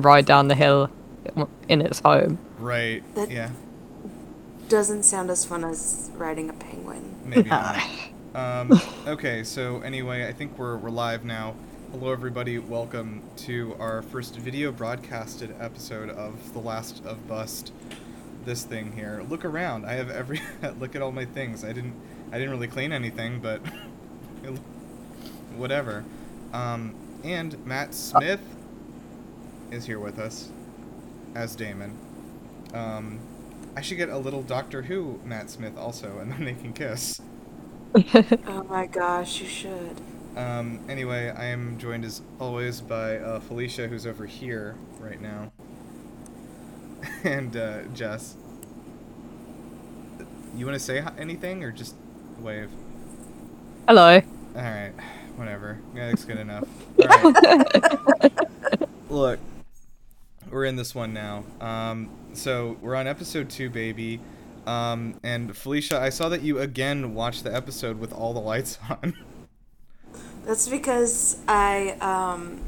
and ride down the hill in its home. Right. That- yeah. Doesn't sound as fun as riding a penguin. Maybe not. Um, okay, so anyway, I think we're, we're live now. Hello, everybody. Welcome to our first video broadcasted episode of The Last of Bust. This thing here. Look around. I have every. look at all my things. I didn't. I didn't really clean anything, but whatever. Um, and Matt Smith is here with us as Damon. Um, I should get a little Doctor Who Matt Smith also, and then they can kiss. Oh my gosh, you should. Um, anyway, I am joined as always by uh, Felicia, who's over here right now, and uh, Jess. You want to say anything or just wave? Hello. All right, whatever. Yeah, that's good enough. All right. Look, we're in this one now. Um, so we're on episode two, baby. Um, and Felicia, I saw that you again watched the episode with all the lights on. That's because I um,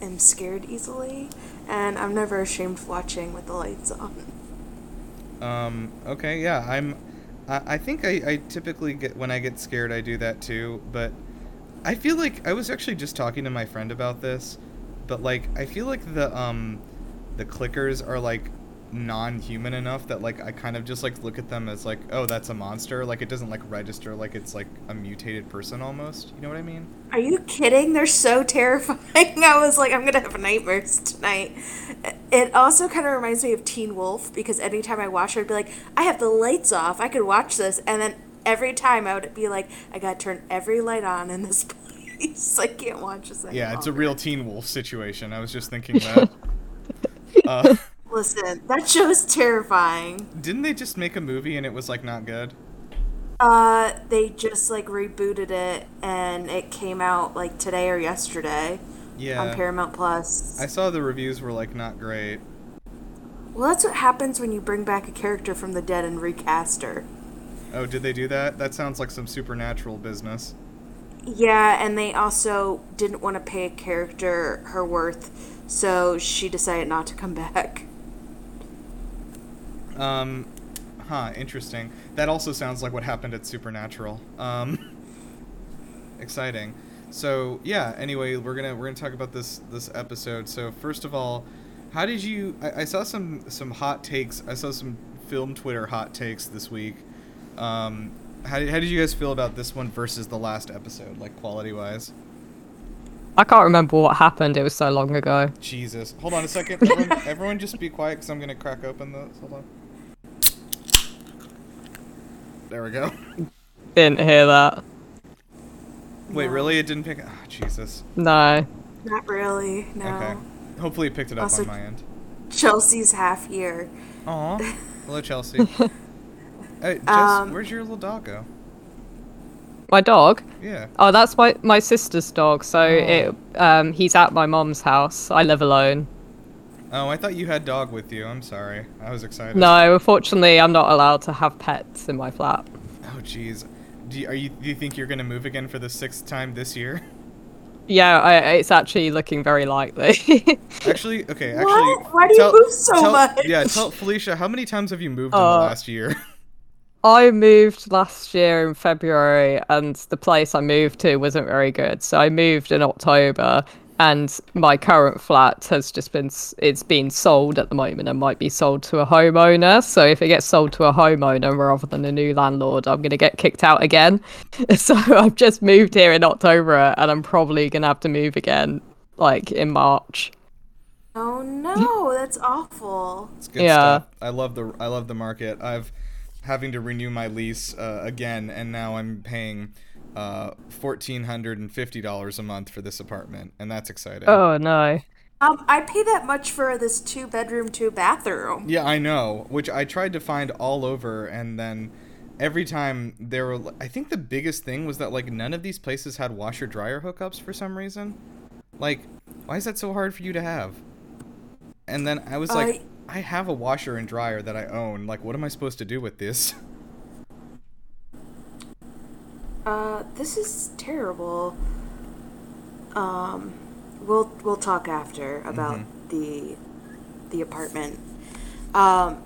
am scared easily, and I'm never ashamed of watching with the lights on. Um, okay, yeah, I'm. I, I think I, I typically get when I get scared, I do that too. But I feel like I was actually just talking to my friend about this. But like, I feel like the um, the clickers are like non-human enough that like I kind of just like look at them as like, oh, that's a monster. Like it doesn't like register like it's like a mutated person almost. You know what I mean? Are you kidding? They're so terrifying. I was like, I'm gonna have nightmares tonight. It also kind of reminds me of Teen Wolf because anytime I watch it, I'd be like, I have the lights off. I could watch this, and then every time I would be like, I gotta turn every light on in this place. I can't watch this. any Yeah, it's a real Teen Wolf situation. I was just thinking that. Uh, Listen, that show is terrifying. didn't they just make a movie and it was like not good? Uh, they just like rebooted it, and it came out like today or yesterday Yeah. on Paramount Plus. I saw the reviews were like not great. Well, that's what happens when you bring back a character from the dead and recast her. Oh, did they do that? That sounds like some supernatural business. Yeah, and they also didn't want to pay a character her worth, so she decided not to come back. Um, huh, interesting. That also sounds like what happened at Supernatural. Um, exciting. So yeah. Anyway, we're gonna we're gonna talk about this this episode. So first of all, how did you? I, I saw some some hot takes. I saw some film Twitter hot takes this week. Um, how did, how did you guys feel about this one versus the last episode, like quality wise? I can't remember what happened. It was so long ago. Jesus. Hold on a second. Everyone, everyone just be quiet because I'm going to crack open this. Hold on. There we go. Didn't hear that. Wait, No. really? It didn't pick up? Oh, Jesus. No. Not really, no. Okay. Hopefully it picked it up Also- on my end. Chelsea's half here. Aw. Hello, Chelsea. Hey, Jess, Um, where's your little dog go? My dog? Yeah. Oh, that's my my sister's dog. So it um he's at my mom's house. I live alone. Oh, I thought you had dog with you. I'm sorry. I was excited. No, unfortunately, I'm not allowed to have pets in my flat. Oh, jeez. Do you, are you, do you think you're going to move again for the sixth time this year? Yeah, I, it's actually looking very likely. Actually, okay. Actually, What? Why do you move so tell- much? Yeah, tell Felicia, how many times have you moved in the Uh, last year? I moved last year in February, and the place I moved to wasn't very good. So I moved in October, and my current flat has just been s- it's been sold at the moment and might be sold to a homeowner. So if it gets sold to a homeowner rather than a new landlord, I'm gonna get kicked out again. So I've just moved here in October, and I'm probably gonna have to move again, like in March. Oh no, that's awful. It's good Yeah. stuff. I love the I love the market. I've having to renew my lease uh, again, and now I'm paying uh, fourteen hundred and fifty dollars a month for this apartment, and that's exciting. Oh no. Um, I pay that much for this two bedroom, two bathroom. Yeah, I know. Which I tried to find all over, and then every time there were. I think the biggest thing was that like none of these places had washer dryer hookups for some reason. Like, why is that so hard for you to have? And then I was like, I have a washer and dryer that I own. Like, what am I supposed to do with this? Uh, this is terrible. Um, we'll we'll talk after about Mm-hmm. the the apartment. Um,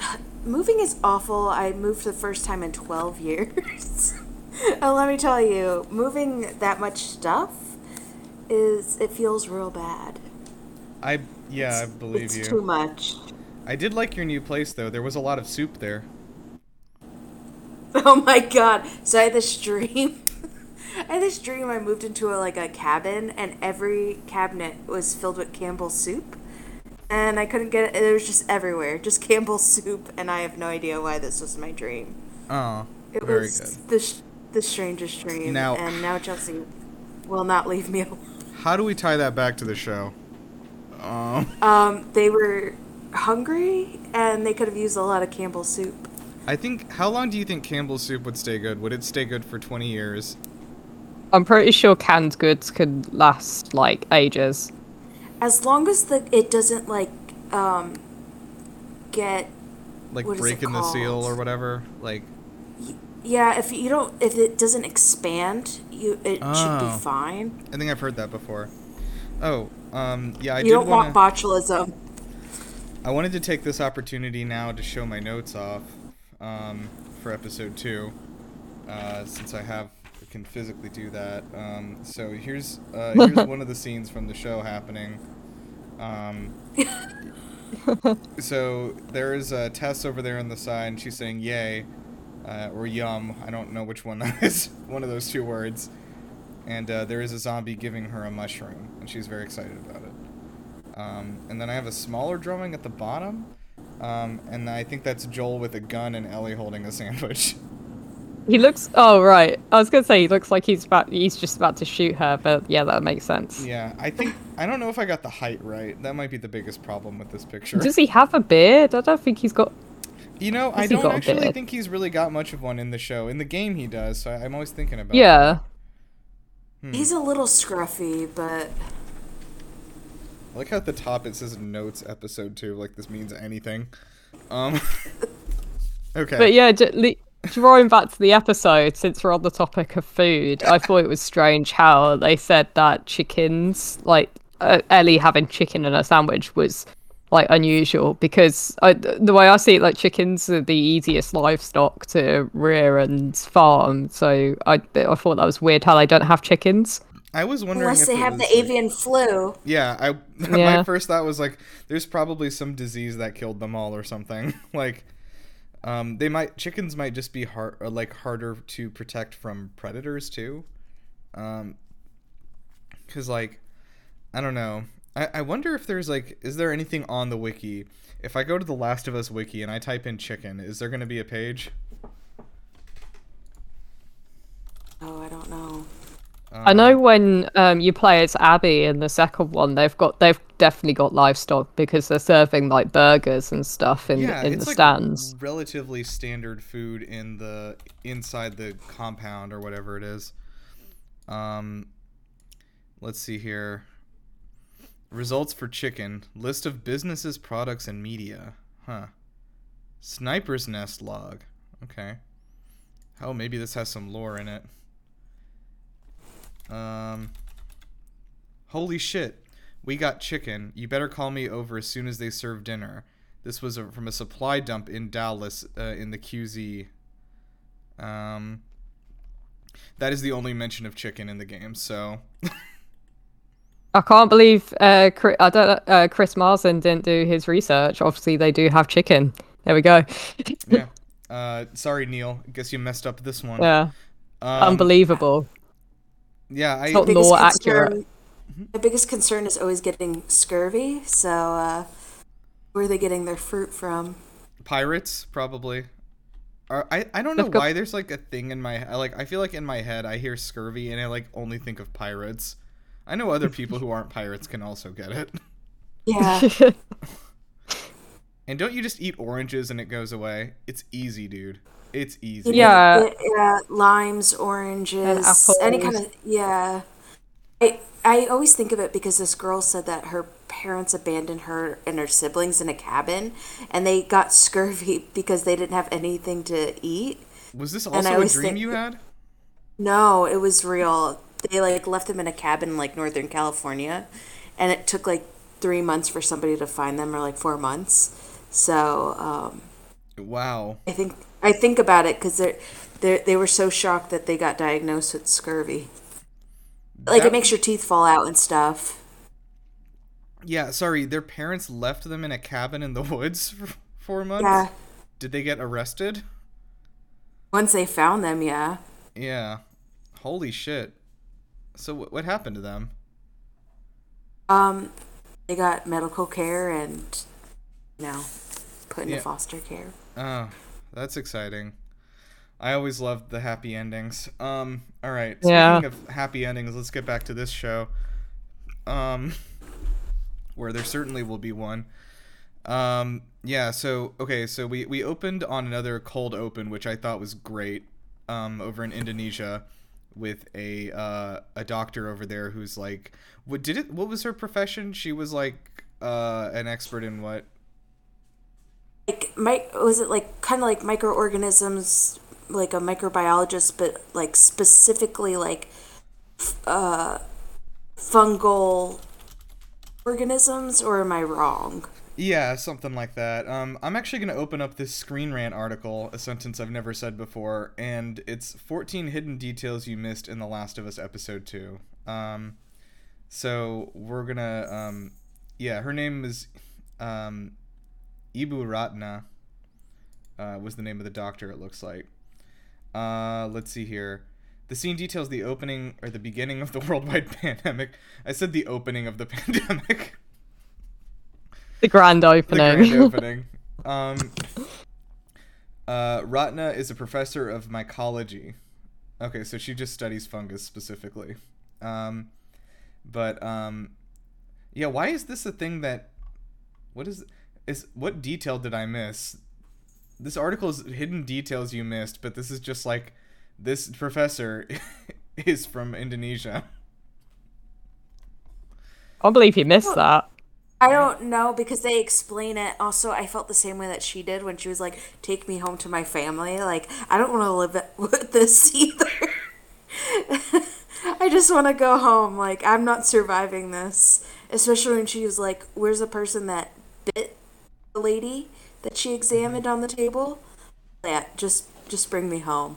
moving is awful. I moved the first time in 12 years. and let me tell you, moving that much stuff is it feels real bad. I yeah, I believe it's you. too much. I did like your new place though. There was a lot of soup there. Oh my god! So I had this dream. I had this dream. I moved into a, like a cabin, and every cabinet was filled with Campbell's soup, and I couldn't get it. It was just everywhere, just Campbell's soup, and I have no idea why this was my dream. Oh, It very was good. the sh- the strangest dream. Now- and now Chelsea will not leave me alone. How do we tie that back to the show? Um, Um, they were hungry, and they could have used a lot of Campbell's soup. I think. How long do you think Campbell's soup would stay good? Would it stay good for 20 years? I'm pretty sure canned goods could last like ages. As long as the it doesn't like um get Like What is it breaking the seal or whatever? Like, yeah if you don't if it doesn't expand you it should Oh. be fine. I think I've heard that before. Oh, um, yeah, I you did don't wanna, want botulism. I wanted to take this opportunity now to show my notes off um, for episode two, uh, since I have can physically do that. Um, so here's uh, here's one of the scenes from the show happening. Um, so there is uh, Tess over there on the side, and she's saying "yay" uh, or "yum." I don't know which one that is. One of those two words. And uh, there is a zombie giving her a mushroom, and she's very excited about it. Um, and then I have a smaller drawing at the bottom, um, and I think that's Joel with a gun and Ellie holding a sandwich. He looks. Oh right, I was gonna say he looks like he's about. He's just about to shoot her, but yeah, that makes sense. yeah, I think I don't know if I got the height right. That might be the biggest problem with this picture. Does he have a beard? I don't think he's got. You know, I don't actually think he's really got much of one in the show. In the game, he does. So I'm always thinking about. Yeah. Hmm. He's a little scruffy, but I like how at the top it says notes episode two, like this means anything. Um. okay. But yeah, j- li- drawing back to the episode, since we're on the topic of food, I thought it was strange how they said that chickens, like uh, Ellie having chicken in her sandwich, was like unusual because I, the way I see it, like chickens are the easiest livestock to rear and farm. So I, I thought that was weird how they don't have chickens. I was wondering unless if they have the like- avian flu. Yeah, I my first thought was like, there's probably some disease that killed them all or something. like, um, they might chickens might just be hard or like harder to protect from predators too, um, because like, I don't know. I I wonder if there's like, is there anything on the wiki? If I go to the Last of Us wiki and I type in chicken, is there gonna be a page? Oh, I don't know. I know when um, you play as Abby in the second one, they've got they've definitely got livestock because they're serving like burgers and stuff in yeah, in it's the like stands. relatively standard food in the inside the compound or whatever it is. Um, let's see here. Results for chicken. List of businesses, products, and media. Huh. Sniper's nest log. Okay. Oh, maybe this has some lore in it. Um. Holy shit. We got chicken. You better call me over as soon as they serve dinner. This was a, from a supply dump in Dallas uh, in the QZ. Um, that is the only mention of chicken in the game. So I can't believe uh, Chris, I don't uh, Chris Marsden didn't do his research. Obviously, they do have chicken. There we go. yeah. Uh, sorry, Neil. I guess you messed up this one. yeah, Um, unbelievable. Yeah, I. not Biggest Lore concern- accurate. My biggest concern is always getting scurvy. So, uh, where are they getting their fruit from? Pirates probably. Are, I I don't know They've why there's like a thing in my I like I feel like in my head I hear scurvy and I like only think of pirates. I know other people who aren't pirates can also get it. Yeah. And don't you just eat oranges and it goes away? It's easy, dude. It's easy. You Yeah. know, yeah, limes, oranges, any kind of yeah. I I always think of it because this girl said that her parents abandoned her and her siblings in a cabin, and they got scurvy because they didn't have anything to eat. Was this I also a dream think you had? No, it was real. They like left them in a cabin in like Northern California, and it took like three months for somebody to find them, or like four months. So um, Wow. I think I think about it because they they they were so shocked that they got diagnosed with scurvy. Like That- it makes your teeth fall out and stuff. Yeah, sorry, their parents left them in a cabin in the woods for four months? Yeah. Did they get arrested? Once they found them, yeah. Yeah. Holy shit. So wh- what happened to them? Um, they got medical care and you know put into Yeah. foster care. Oh, that's exciting. I always loved the happy endings. Um, all right. Yeah. Speaking of happy endings, let's get back to this show. Um, where there certainly will be one. Um, yeah. So okay. So we we opened on another cold open, which I thought was great. Um, over in Indonesia, with a uh, a doctor over there who's like, what did it? What was her profession? She was like uh, an expert in what? Like, mi- was it like kind of like microorganisms, like a microbiologist, but like specifically like uh, fungal organisms, or am I wrong? Yeah, something like that. Um, I'm actually going to open up this Screen Rant article, a sentence I've never said before, and it's 14 hidden details you missed in The Last of Us Episode 2. Um, so we're going to, um, yeah, her name is um, Ibu Ratna, uh, was the name of the doctor, it looks like. Uh, let's see here. The scene details the opening or the beginning of the worldwide pandemic. I said the opening of the pandemic. The grand opening. the opening. grand opening. Um, uh, Ratna is a professor of mycology. Okay, so she just studies fungus specifically. Um, but um, yeah, why is this a thing that? What is is what detail did I miss? This article is hidden details you missed, but this is just like this professor is from Indonesia. I believe he missed that. I don't know because they explain it. Also, I felt the same way that she did when she was like, "Take me home to my family." Like, I don't want to live with this either. I just want to go home. Like, I'm not surviving this. Especially when she was like, "Where's the person that bit the lady that she mm-hmm. examined on the table?" Yeah, just just bring me home.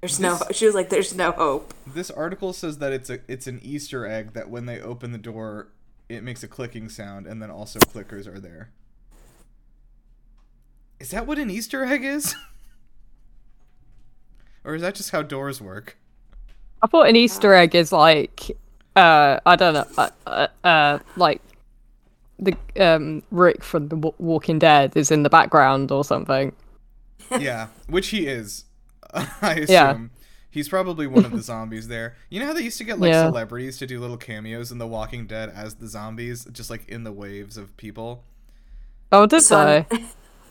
There's no. This- She was like, "There's no hope." This article says that it's a it's an Easter egg that when they open the door, it makes a clicking sound, and then also clickers are there. Is that what an Easter egg is? or is that just how doors work? I thought an Easter egg is like, uh, I don't know, uh, uh, uh like the um Rick from The Walking Dead is in the background or something. yeah, which he is. I assume. Yeah. He's probably one of the zombies there. You know how they used to get like Yeah. celebrities to do little cameos in The Walking Dead as the zombies, just like in the waves of people? Oh, did So they?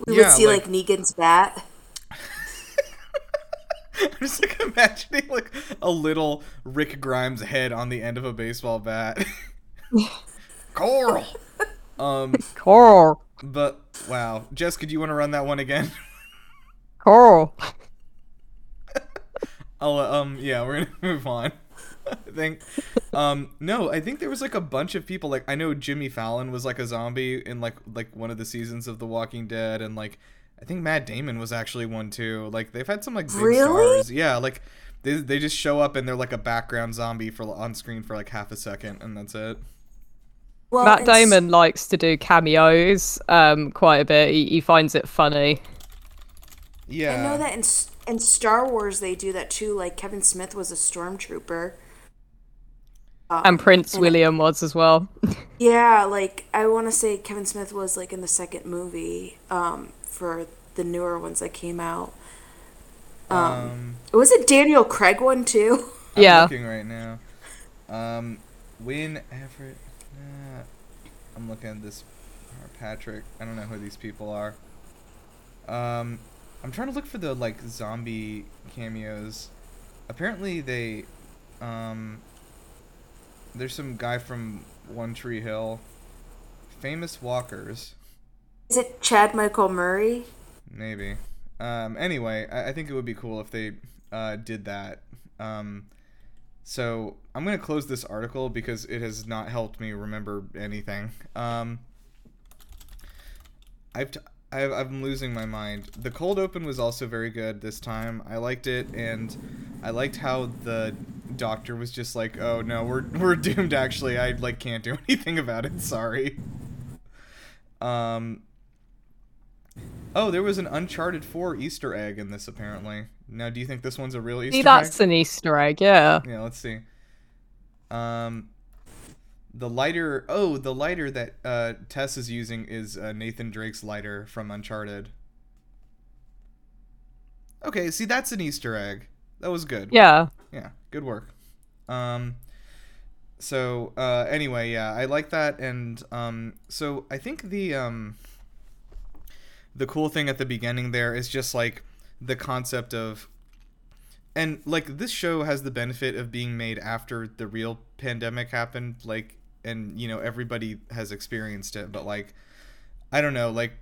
we Yeah, would see like- like Negan's bat. I'm just like imagining like a little Rick Grimes head on the end of a baseball bat. Coral. Um, Coral, but wow, Jessica, do you want to run that one again? coral. I'll um yeah, we're gonna move on. I think um no, I think there was like a bunch of people like I know Jimmy Fallon was like a zombie in like like one of the seasons of The Walking Dead and like I think Matt Damon was actually one too. Like they've had some like big Really? stars. Yeah, like they they just show up and they're like a background zombie for on screen for like half a second and that's it. Well, Matt and s- Damon likes to do cameos um quite a bit. He, he finds it funny. Yeah. I know that in S- in Star Wars they do that too. Like Kevin Smith was a stormtrooper. And Prince William was as well. Yeah, like I want to say Kevin Smith was like in the second movie um, for the newer ones that came out. Um Was it Daniel Craig one too? I'm Yeah. looking right now. Um, Win Everett. Nah, I'm looking at this. Patrick. I don't know who these people are. Um, I'm trying to look for the like zombie cameos. Apparently they, um, there's some guy from One Tree Hill. Famous walkers, Is it Chad Michael Murray? maybe. Um, anyway, I, I think it would be cool if they uh, did that. Um, so I'm gonna close this article because it has not helped me remember anything. Um, I've t- I've, I'm losing my mind. The cold open was also very good this time. I liked it, and I liked how the doctor was just like, "Oh no, we're we're doomed." Actually, I like can't do anything about it. Sorry. Um. Oh, there was an Uncharted 4 Easter egg in this apparently. Now, do you think this one's a real Easter See, egg? that's an Easter egg, yeah. Yeah, let's see. Um, the lighter. Oh, the lighter that uh, Tess is using is uh, Nathan Drake's lighter from Uncharted. Okay, see, that's an Easter egg. That was good. Yeah. Yeah, good work. Um, so uh, anyway, yeah, I like that, and um, so I think the um, the cool thing at the beginning there is just like the concept of and like this show has the benefit of being made after the real pandemic happened like and you know everybody has experienced it but like i don't know like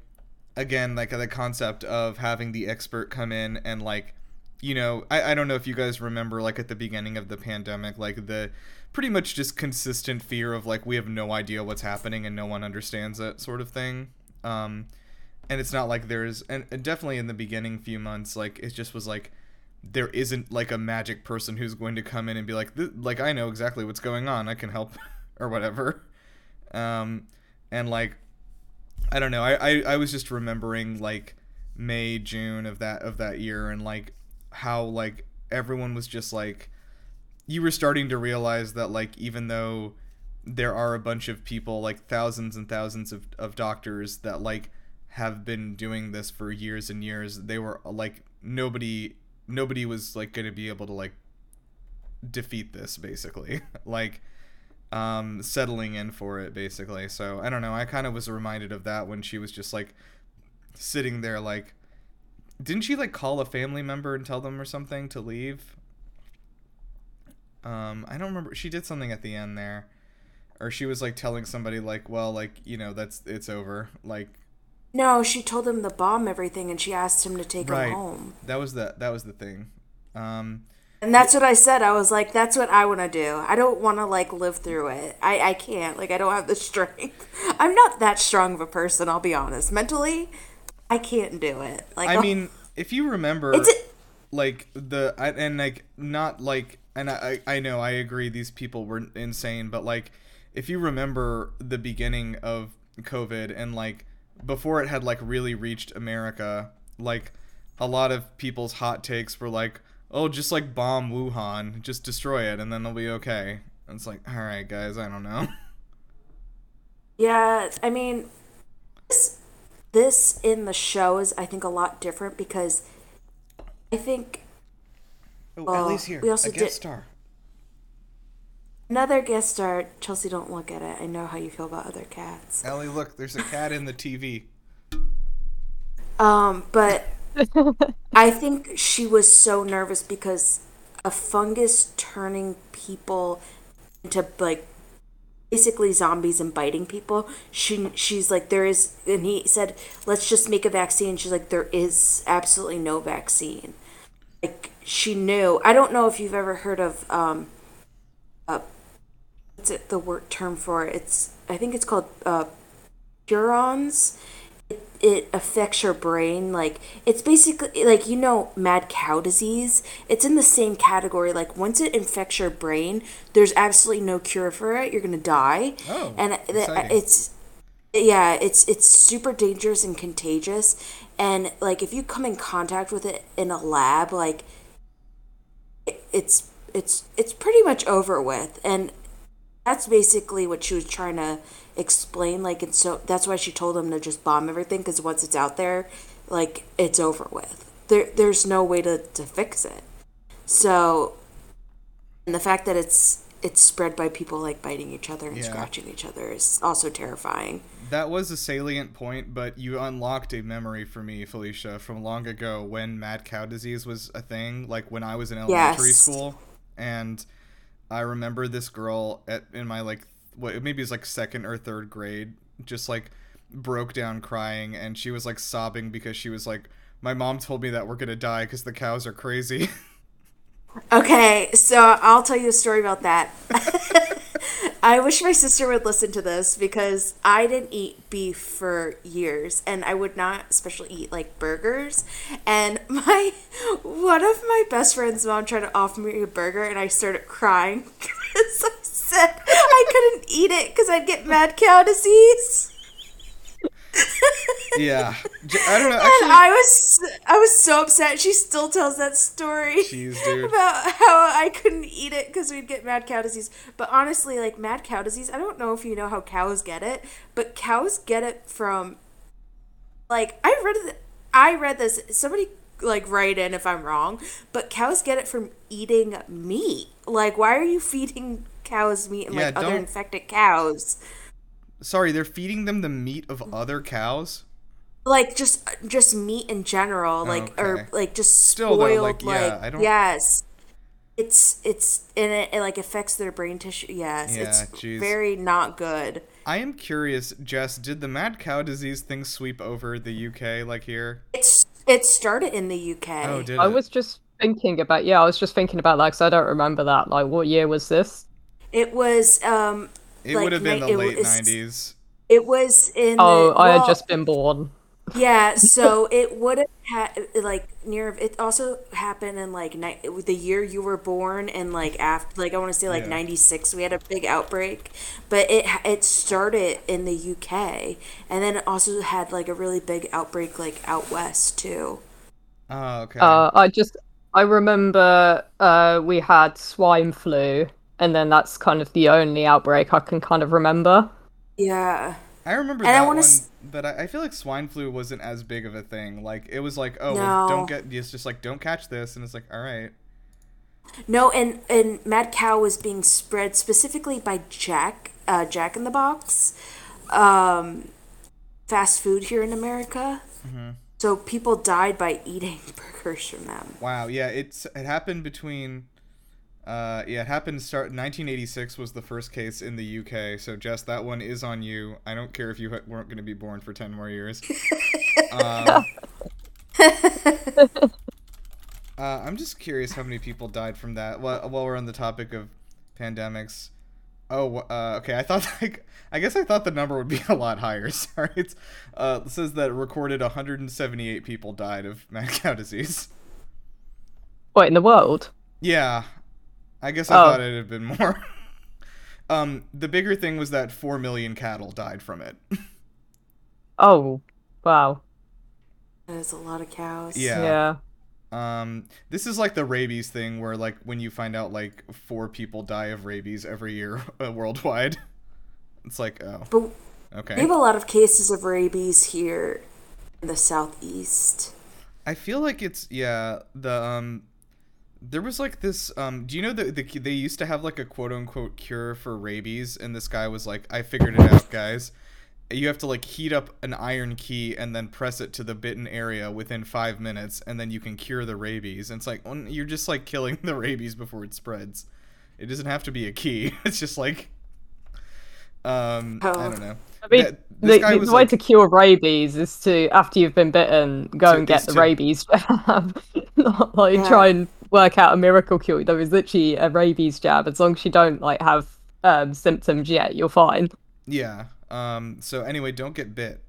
again like the concept of having the expert come in and like you know I, I don't know if you guys remember like at the beginning of the pandemic like the pretty much just consistent fear of like we have no idea what's happening and no one understands it sort of thing. Um and it's not like there's and, and definitely in the beginning few months like it just was like there isn't like a magic person who's going to come in and be like like I know exactly what's going on. I can help or whatever. Um and like I don't know I, I I was just remembering like May June of that of that year and like how like everyone was just like you were starting to realize that like even though there are a bunch of people like thousands and thousands of, of doctors that like have been doing this for years and years they were like nobody nobody was like going to be able to like defeat this basically. Like um settling in for it basically. So i don't know. I kind of was reminded of that when she was just like sitting there like didn't she like call a family member and tell them or something to leave? Um i don't remember. She did something at the end there. Or she was like telling somebody like well like you know that's it's over. Like No, she told him to bomb everything and she asked him to take right. him home. that was the that was the thing. Um And that's what I said. I was like, that's what I want to do. I don't want to like live through it. I, I can't. Like, I don't have the strength. I'm not that strong of a person, I'll be honest. Mentally, I can't do it. Like, I I'll- mean, if you remember, It's a- like the and like not like and I I I know I agree these people were insane, but like if you remember the beginning of COVID and like before it had like really reached America, like a lot of people's hot takes were like, "Oh, just like bomb Wuhan, just destroy it, and then they'll be okay." And it's like, all right, guys, I don't know. Yeah, I mean, this, this in the show is, I think, a lot different because I think Oh, Well, Ellie's here. we also a guest did- star. another guest star, Chelsea, don't look at it. I know how you feel about other cats. Ellie, look, there's a cat in the TV. Um, but I think she was so nervous because a fungus turning people into like basically zombies and biting people. She she's like there is and he said let's just make a vaccine. She's like there is absolutely no vaccine. Like she knew. I don't know if you've ever heard of um uh what's it the word term for it? It's I think it's called uh prions it, affects your brain like it's basically like you know mad cow disease? It's in the same category like once it infects your brain there's absolutely no cure for it you're gonna die. Oh, and exciting. it's yeah it's it's super dangerous and contagious. And like if you come in contact with it in a lab like it- it's it's it's pretty much over with. And that's basically what she was trying to explain like it's so that's why she told him to just bomb everything because once it's out there like it's over with there there's no way to, to fix it so and the fact that it's it's spread by people like biting each other and Yeah. scratching each other is also terrifying That was a salient point, but you unlocked a memory for me, Felicia, from long ago when mad cow disease was a thing, like when I was in elementary Yes. school. And I remember this girl at in my like what maybe it was like second or third grade, just like broke down crying and she was like sobbing because she was like my mom told me that we're to die cuz the cows are crazy. Okay, so I'll tell you a story about that. I wish my sister would listen to this because I didn't eat beef for years and I would not especially eat like burgers. And my one of my best friend's mom tried to offer me a burger and I started crying because said I couldn't eat it because I'd get mad cow disease. Yeah, I don't know. And I was I was so upset. She still tells that story dude. about how I couldn't eat it because we'd get mad cow disease. But honestly, like mad cow disease, I don't know if you know how cows get it, but cows get it from like I read. I read this. Somebody like write in if I'm wrong, but cows get it from eating meat. Like, why are you feeding cows meat and Yeah, like other don't- infected cows? sorry, they're feeding them the meat of other cows. like just just meat in general like Okay. or like just Still, spoiled though, like, like, yeah, I don't- yes it's it's and it, it like affects their brain tissue yes Yeah, it's jeez. very not good I am curious, Jess. Did the mad cow disease thing sweep over the UK like here? it's it started in the uk Oh, did I it? was just thinking about yeah, I was just thinking about that because I don't remember that. Like, what year was this? It was um It like, would have been ni- the late was- nineties. it was in Oh, the, I had just been born. Yeah, so it would have had like near. It also happened in like ni- the year you were born, and like after, like I want to say like Yeah. '96, we had a big outbreak. But it it started in the UK, and then it also had like a really big outbreak like out west too. Oh, okay. Uh, I just I remember uh, we had swine flu, and then that's kind of the only outbreak I can kind of remember. Yeah, I remember and I that wanna one, s- but I, I feel like swine flu wasn't as big of a thing. Like it was like, oh, No. don't get. It's just like don't catch this, and it's like, all right. no, and and mad cow was being spread specifically by Jack, uh, Jack in the Box, um, fast food here in America. So people died by eating burgers from them. Wow. Yeah. It's it happened between. Uh, yeah, it happened to start 1986 was the first case in the UK. So Jess, that one is on you. I don't care if you ha- weren't going to be born for 10 more years. um, uh, I'm just curious how many people died from that. While, while we're on the topic of pandemics, oh, uh, okay. I thought like I guess I thought the number would be a lot higher. Sorry, it's uh, it says that it recorded 178 people died of mad cow disease. What in the world? Yeah, I guess I Oh. thought it'd have been more. um, the bigger thing was that four million cattle died from it. Oh, wow. There's a lot of cows. Yeah. Yeah. Um, this is like the rabies thing, where like when you find out like four people die of rabies every year uh, worldwide, it's like oh, But okay. we have a lot of cases of rabies here in the southeast. I feel like it's yeah the um. There was like this. Um, do you know that the, they used to have like a quote unquote cure for rabies, and this guy was like, "I figured it out, guys. You have to like heat up an iron key and then press it to the bitten area within five minutes, and then you can cure the rabies." And it's like you're just like killing the rabies before it spreads. It doesn't have to be a key. It's just like, um, I Oh. don't know. I mean, Th- the, the was way like- to cure rabies is to, after you've been bitten, go To- and get the to- rabies jab. Not like Yeah. try and work out a miracle cure. There is literally a rabies jab. As long as you don't like have um, symptoms yet, you're fine. Yeah. Um. So anyway, don't get bit.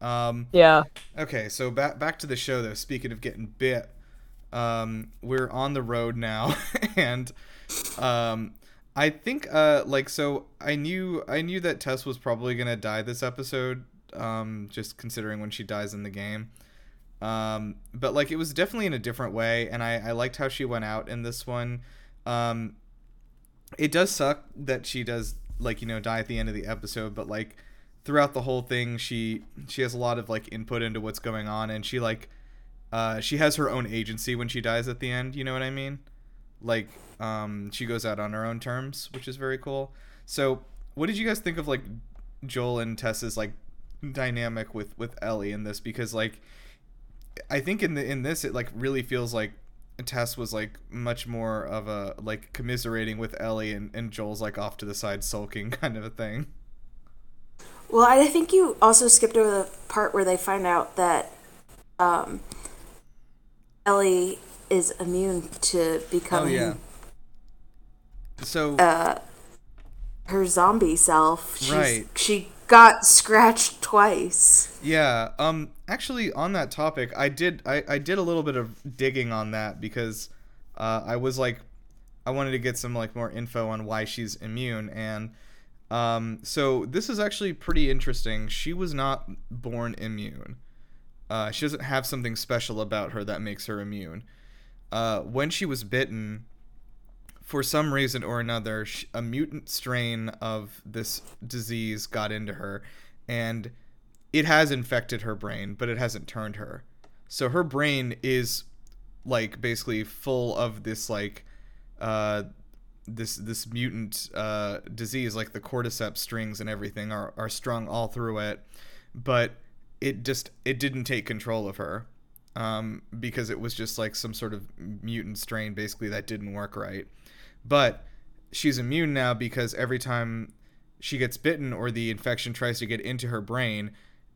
Um. Yeah. Okay, so back back to the show though. Speaking of getting bit, um, we're on the road now, and um, I think uh, like so I knew I knew that Tess was probably gonna die this episode, um, just considering when she dies in the game. Um, but like it was definitely in a different way, and I I liked how she went out in this one. Um, it does suck that she does like you know die at the end of the episode, but like throughout the whole thing she she has a lot of like input into what's going on and she like uh she has her own agency when she dies at the end you know what i mean? Like um she goes out on her own terms which is very cool. So what did you guys think of like joel and tess's like dynamic with with ellie in this? Because like i think in the in this it like really feels like tess was like much more of a like commiserating with ellie and, and joel's like off to the side sulking kind of a thing Well, I think you also skipped over the part where they find out that um, Ellie is immune to becoming. Oh yeah. So her zombie self. She's, Right. She got scratched twice. Yeah. Um. Actually, on that topic, I did. I, I did a little bit of digging on that because uh, I was like, I wanted to get some like more info on why she's immune, and um. So this is actually pretty interesting. She was not born immune. Uh, she doesn't have something special about her that makes her immune. Uh, when she was bitten, for some reason or another, a mutant strain of this disease got into her, and it has infected her brain, but it hasn't turned her. So her brain is like basically full of this like uh this this mutant uh disease like the cordyceps strings and everything are are strung all through it but it just it didn't take control of her um because it was just like some sort of mutant strain basically that didn't work right but she's immune now because every time she gets bitten or the infection tries to get into her brain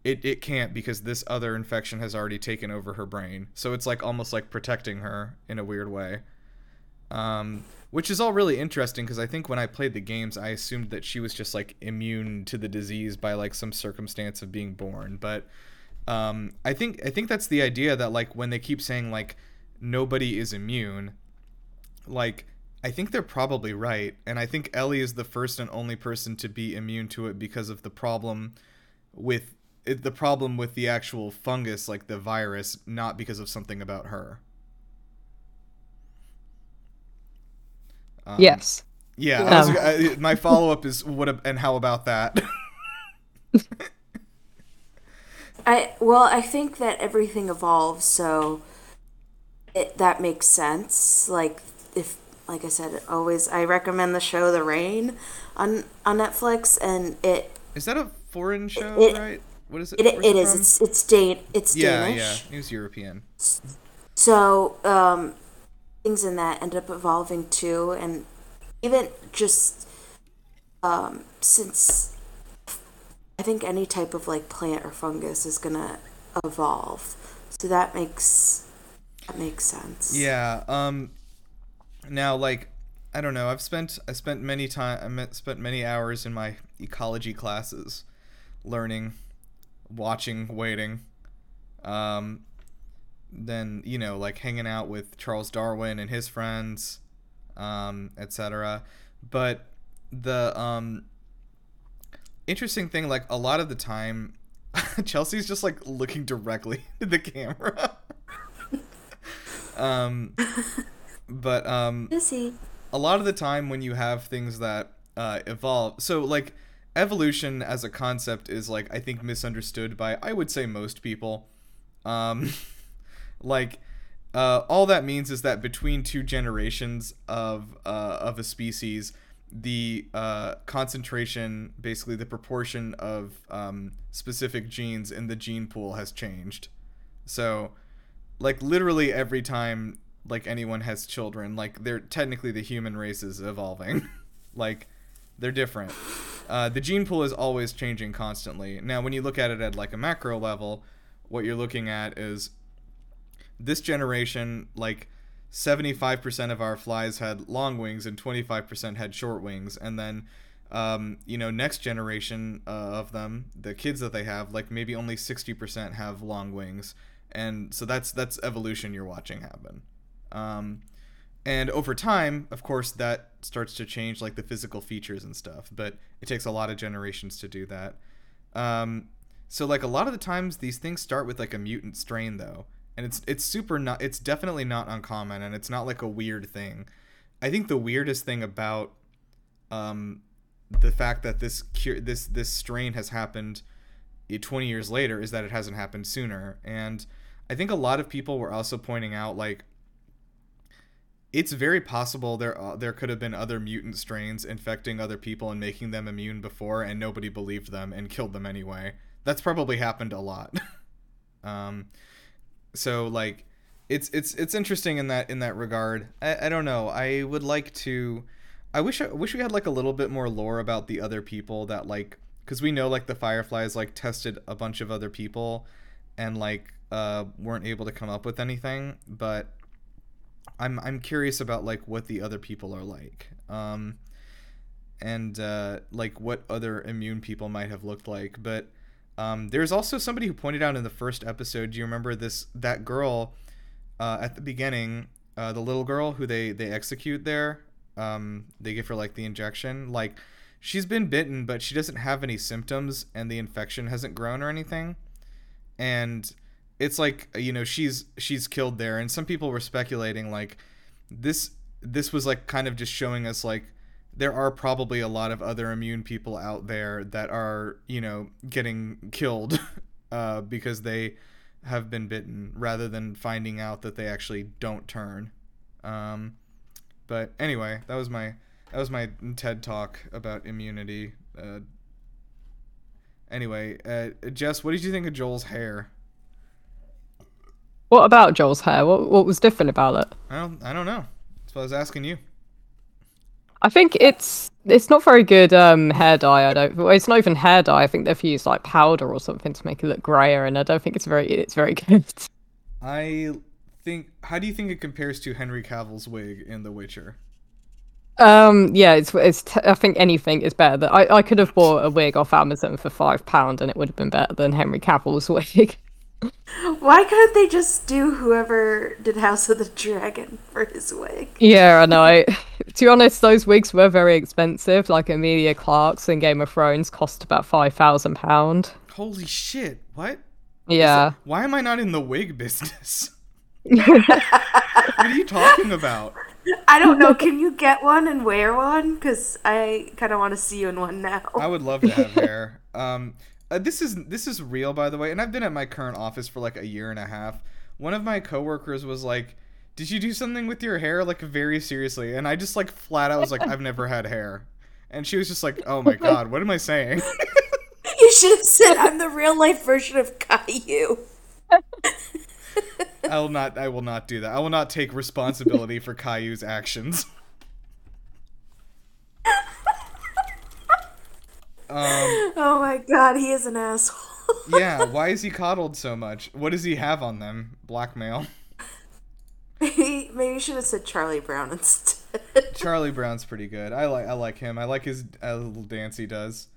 it, it can't because this other infection has already taken over her brain. So it's like almost like protecting her in a weird way. Um, which is all really interesting because i think when i played the games i assumed that she was just like immune to the disease by like some circumstance of being born. But um, i think i think that's the idea that like when they keep saying like nobody is immune like I think they're probably right, and I think Ellie is the first and only person to be immune to it because of the problem with it, the problem with the actual fungus, like the virus, not because of something about her. Um, yes. Yeah. I was, Um. I, my follow up is what and how about that? I well, I think that everything evolves, so it, that makes sense. Like if, like I said, always I recommend the show The Rain on on Netflix, and it is that a foreign show, It- right? What is it? it, it is from? it's it's Dan it's yeah, Danish. yeah. He was European. So um, things in that end up evolving too, and even just um, since I think any type of like plant or fungus is gonna evolve, so that makes that makes sense. Yeah. Um. Now, like, I don't know. I've spent I spent many time I spent many hours in my ecology classes, learning, watching, waiting. Um. Then you know, like hanging out with Charles Darwin and his friends, um, etc. But the um. Interesting thing, like a lot of the time, Chelsea's just like looking directly into the camera. um but um Busy. a lot of the time when you have things that uh, evolve so like evolution as a concept is like i think misunderstood by i would say most people um like uh, all that means is that between two generations of uh, of a species the uh, concentration basically the proportion of um, specific genes in the gene pool has changed so like literally every time like anyone has children like they're technically the human race is evolving. Like they're different. Uh, the gene pool is always changing constantly. Now when you look at it at like a macro level what you're looking at is this generation like 75% of our flies had long wings and 25% had short wings. And then um, you know next generation uh, of them the kids that they have like maybe only 60% have long wings. And so that's that's evolution you're watching happen um, and over time of course that starts to change like the physical features and stuff but it takes a lot of generations to do that. Um, so like a lot of the times these things start with like a mutant strain though and it's it's super not it's definitely not uncommon and it's not like a weird thing. I think the weirdest thing about um, the fact that this cure this this strain has happened eh, 20 years later is that it hasn't happened sooner and i think a lot of people were also pointing out like it's very possible there uh, there could have been other mutant strains infecting other people and making them immune before and nobody believed them and killed them anyway. That's probably happened a lot. Um so like it's it's it's interesting in that in that regard. I, I don't know. I would like to i wish i wish we had like a little bit more lore about the other people that like because we know like the fireflies like tested a bunch of other people and like uh weren't able to come up with anything but I'm I'm curious about like what the other people are like. Um, and uh, like what other immune people might have looked like. But um, there's also somebody who pointed out in the first episode. Do you remember this? That girl uh, at the beginning, uh, the little girl who they they execute there. Um, they give her like the injection. Like she's been bitten, but she doesn't have any symptoms, and the infection hasn't grown or anything. And it's like you know she's she's killed there, and some people were speculating like this this was like kind of just showing us like there are probably a lot of other immune people out there that are you know getting killed uh, because they have been bitten rather than finding out that they actually don't turn. Um, but anyway that was my that was my ted talk about immunity. Uh, anyway uh, jess what did you think of joel's hair What about Joel's hair? What what was different about it? i don't i don't know that's what i was asking you I think it's it's not very good um, hair dye. I don't. Well, it's not even hair dye. I think they've used like powder or something to make it look grayer, and I don't think it's very it's very good. i think how do you think it compares to henry cavill's wig in the witcher Um, yeah, it's it's. T- I think anything is better. Than, I I could have bought a wig off Amazon for five pound, and it would have been better than Henry Cavill's wig. Why couldn't they just do whoever did House of the Dragon for his wig? yeah, I know. to be honest, those wigs were very expensive. Like Emilia Clarke's in Game of Thrones cost about five thousand pound. holy shit what Yeah. Why am I not in the wig business? what are you talking about? I don't know. Can you get one and wear one? Because I kind of want to see you in one now. I would love to have hair. Um, uh, this is this is real, by the way, and I've been at my current office for like a year and a half. One of my coworkers was like, "Did you do something with your hair?" Like very seriously, and I just like flat out was like, "I've never had hair," and she was just like, "Oh my god, what am I saying?" You should have said I'm the real life version of Caillou. I will not. I will not do that. I will not take responsibility for Caillou's actions. Um. Oh my god, he is an asshole. Yeah. Why is he coddled so much? What does he have on them? Blackmail. maybe, maybe you should have said Charlie Brown instead. Charlie Brown's pretty good. I like. I like him. I like his uh, little dance he does.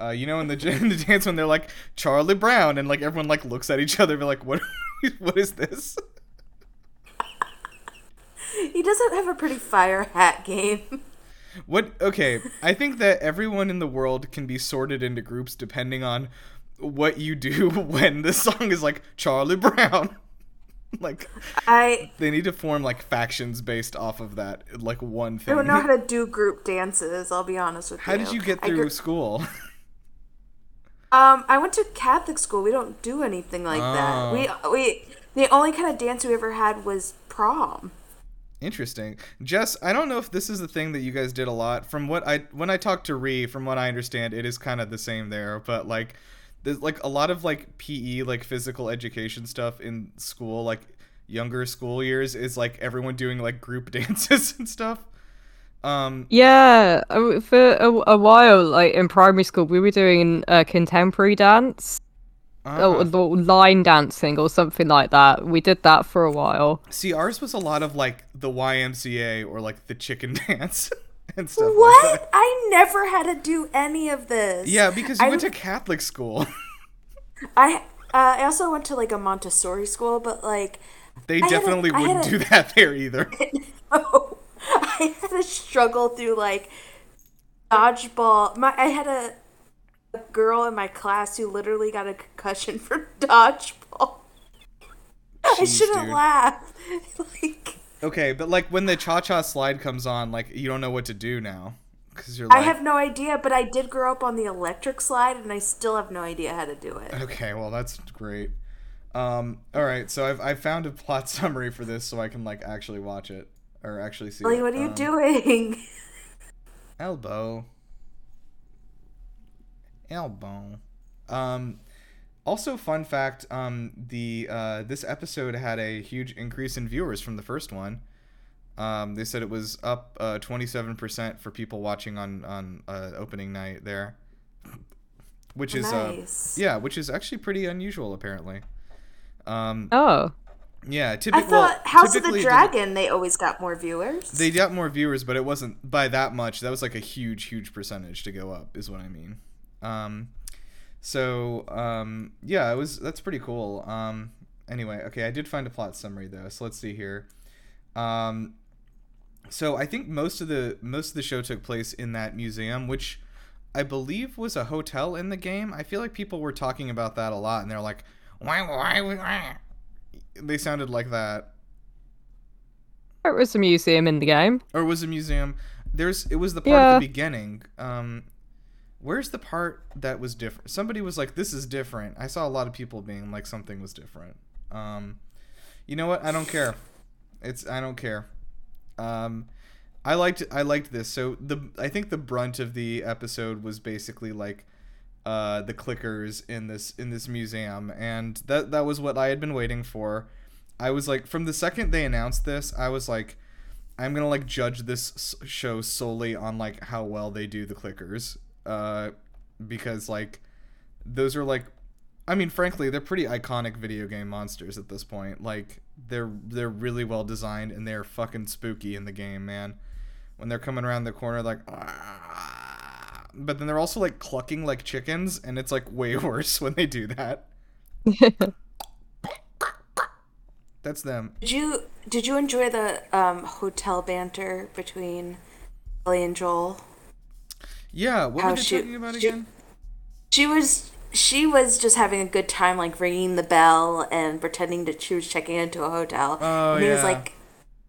Uh, you know, in the in the dance when they're like Charlie Brown, and like everyone like looks at each other, they're like, "What? what is this?" he doesn't have a pretty fire hat game. What? Okay, I think that everyone in the world can be sorted into groups depending on what you do when the song is like Charlie Brown. like I they need to form like factions based off of that, like one thing. I don't know how to do group dances. I'll be honest with How you. How did you get through school? Um, I went to Catholic school. We don't do anything like that. We we the only kind of dance we ever had was prom. Interesting. Jess, I don't know if this is the thing that you guys did a lot. From what I when I talked to Ree, from what I understand, it is kind of the same there, but like there's like a lot of like PE, like physical education stuff in school, like younger school years is like everyone doing like group dances and stuff. Um Yeah, uh, for a, a while, like in primary school, we were doing a contemporary dance, uh, or, or line dancing, or something like that. We did that for a while. see ours was a lot of like the YMCA or like the chicken dance and stuff like What? that. I never had to do any of this. Yeah, because you I went to Catholic school. I uh, I also went to like a Montessori school, but like they had a- definitely I had wouldn't a- do that there either. oh, I had to struggle through like dodgeball. My I had a, a girl in my class who literally got a concussion from dodgeball. I shouldn't dude. laugh. like Okay, but like when the cha cha slide comes on, like you don't know what to do now because you're like, I have no idea, but I did grow up on the electric slide, and I still have no idea how to do it. okay, well that's great. Um, all right, so I've I found a plot summary for this so I can like actually watch it or actually see. Lily, it. what are you Um, doing? Elbow. Elbow. Um, also, fun fact: um, the uh, this episode had a huge increase in viewers from the first one. Um, they said it was up twenty seven percent for people watching on on uh, opening night there, which is Nice. uh, yeah, which is actually pretty unusual apparently. Um, Oh, Yeah, I typically. thought House of the Dragon they always got more viewers. They got more viewers, but it wasn't by that much. That was like a huge, huge percentage to go up, is what I mean. Um, so um, yeah, it was. That's pretty cool. Um, anyway, okay, I did find a plot summary though, so let's see here. Um, so I think most of the most of the show took place in that museum, which I believe was a hotel in the game. I feel like people were talking about that a lot, and they're like, "Why, why, why?" They sounded like that. It was a museum in the game. or it was a museum. There's it was the part Yeah. at the beginning. Um, where's the part that was different? Somebody was like, "This is different." I saw a lot of people being like, "Something was different." Um, you know what? I don't care. It's I don't care. Um, I liked I liked this. So the I think the brunt of the episode was basically like uh, the clickers in this in this museum, and that that was what I had been waiting for. I was like, from the second they announced this, I was like, I'm gonna like judge this show solely on like how well they do the clickers, uh, because like those are like, I mean, frankly, they're pretty iconic video game monsters at this point. Like they're they're really well designed and they're fucking spooky in the game, man. When they're coming around the corner, like, "Ah," but then they're also like clucking like chickens, and it's like way worse when they do that. That's them. Did you did you enjoy the um, hotel banter between Ellie and Joel? Yeah, what were they she- talking about she- again? She was she was just having a good time, like ringing the bell and pretending that she was checking into a hotel. Oh, and he was like,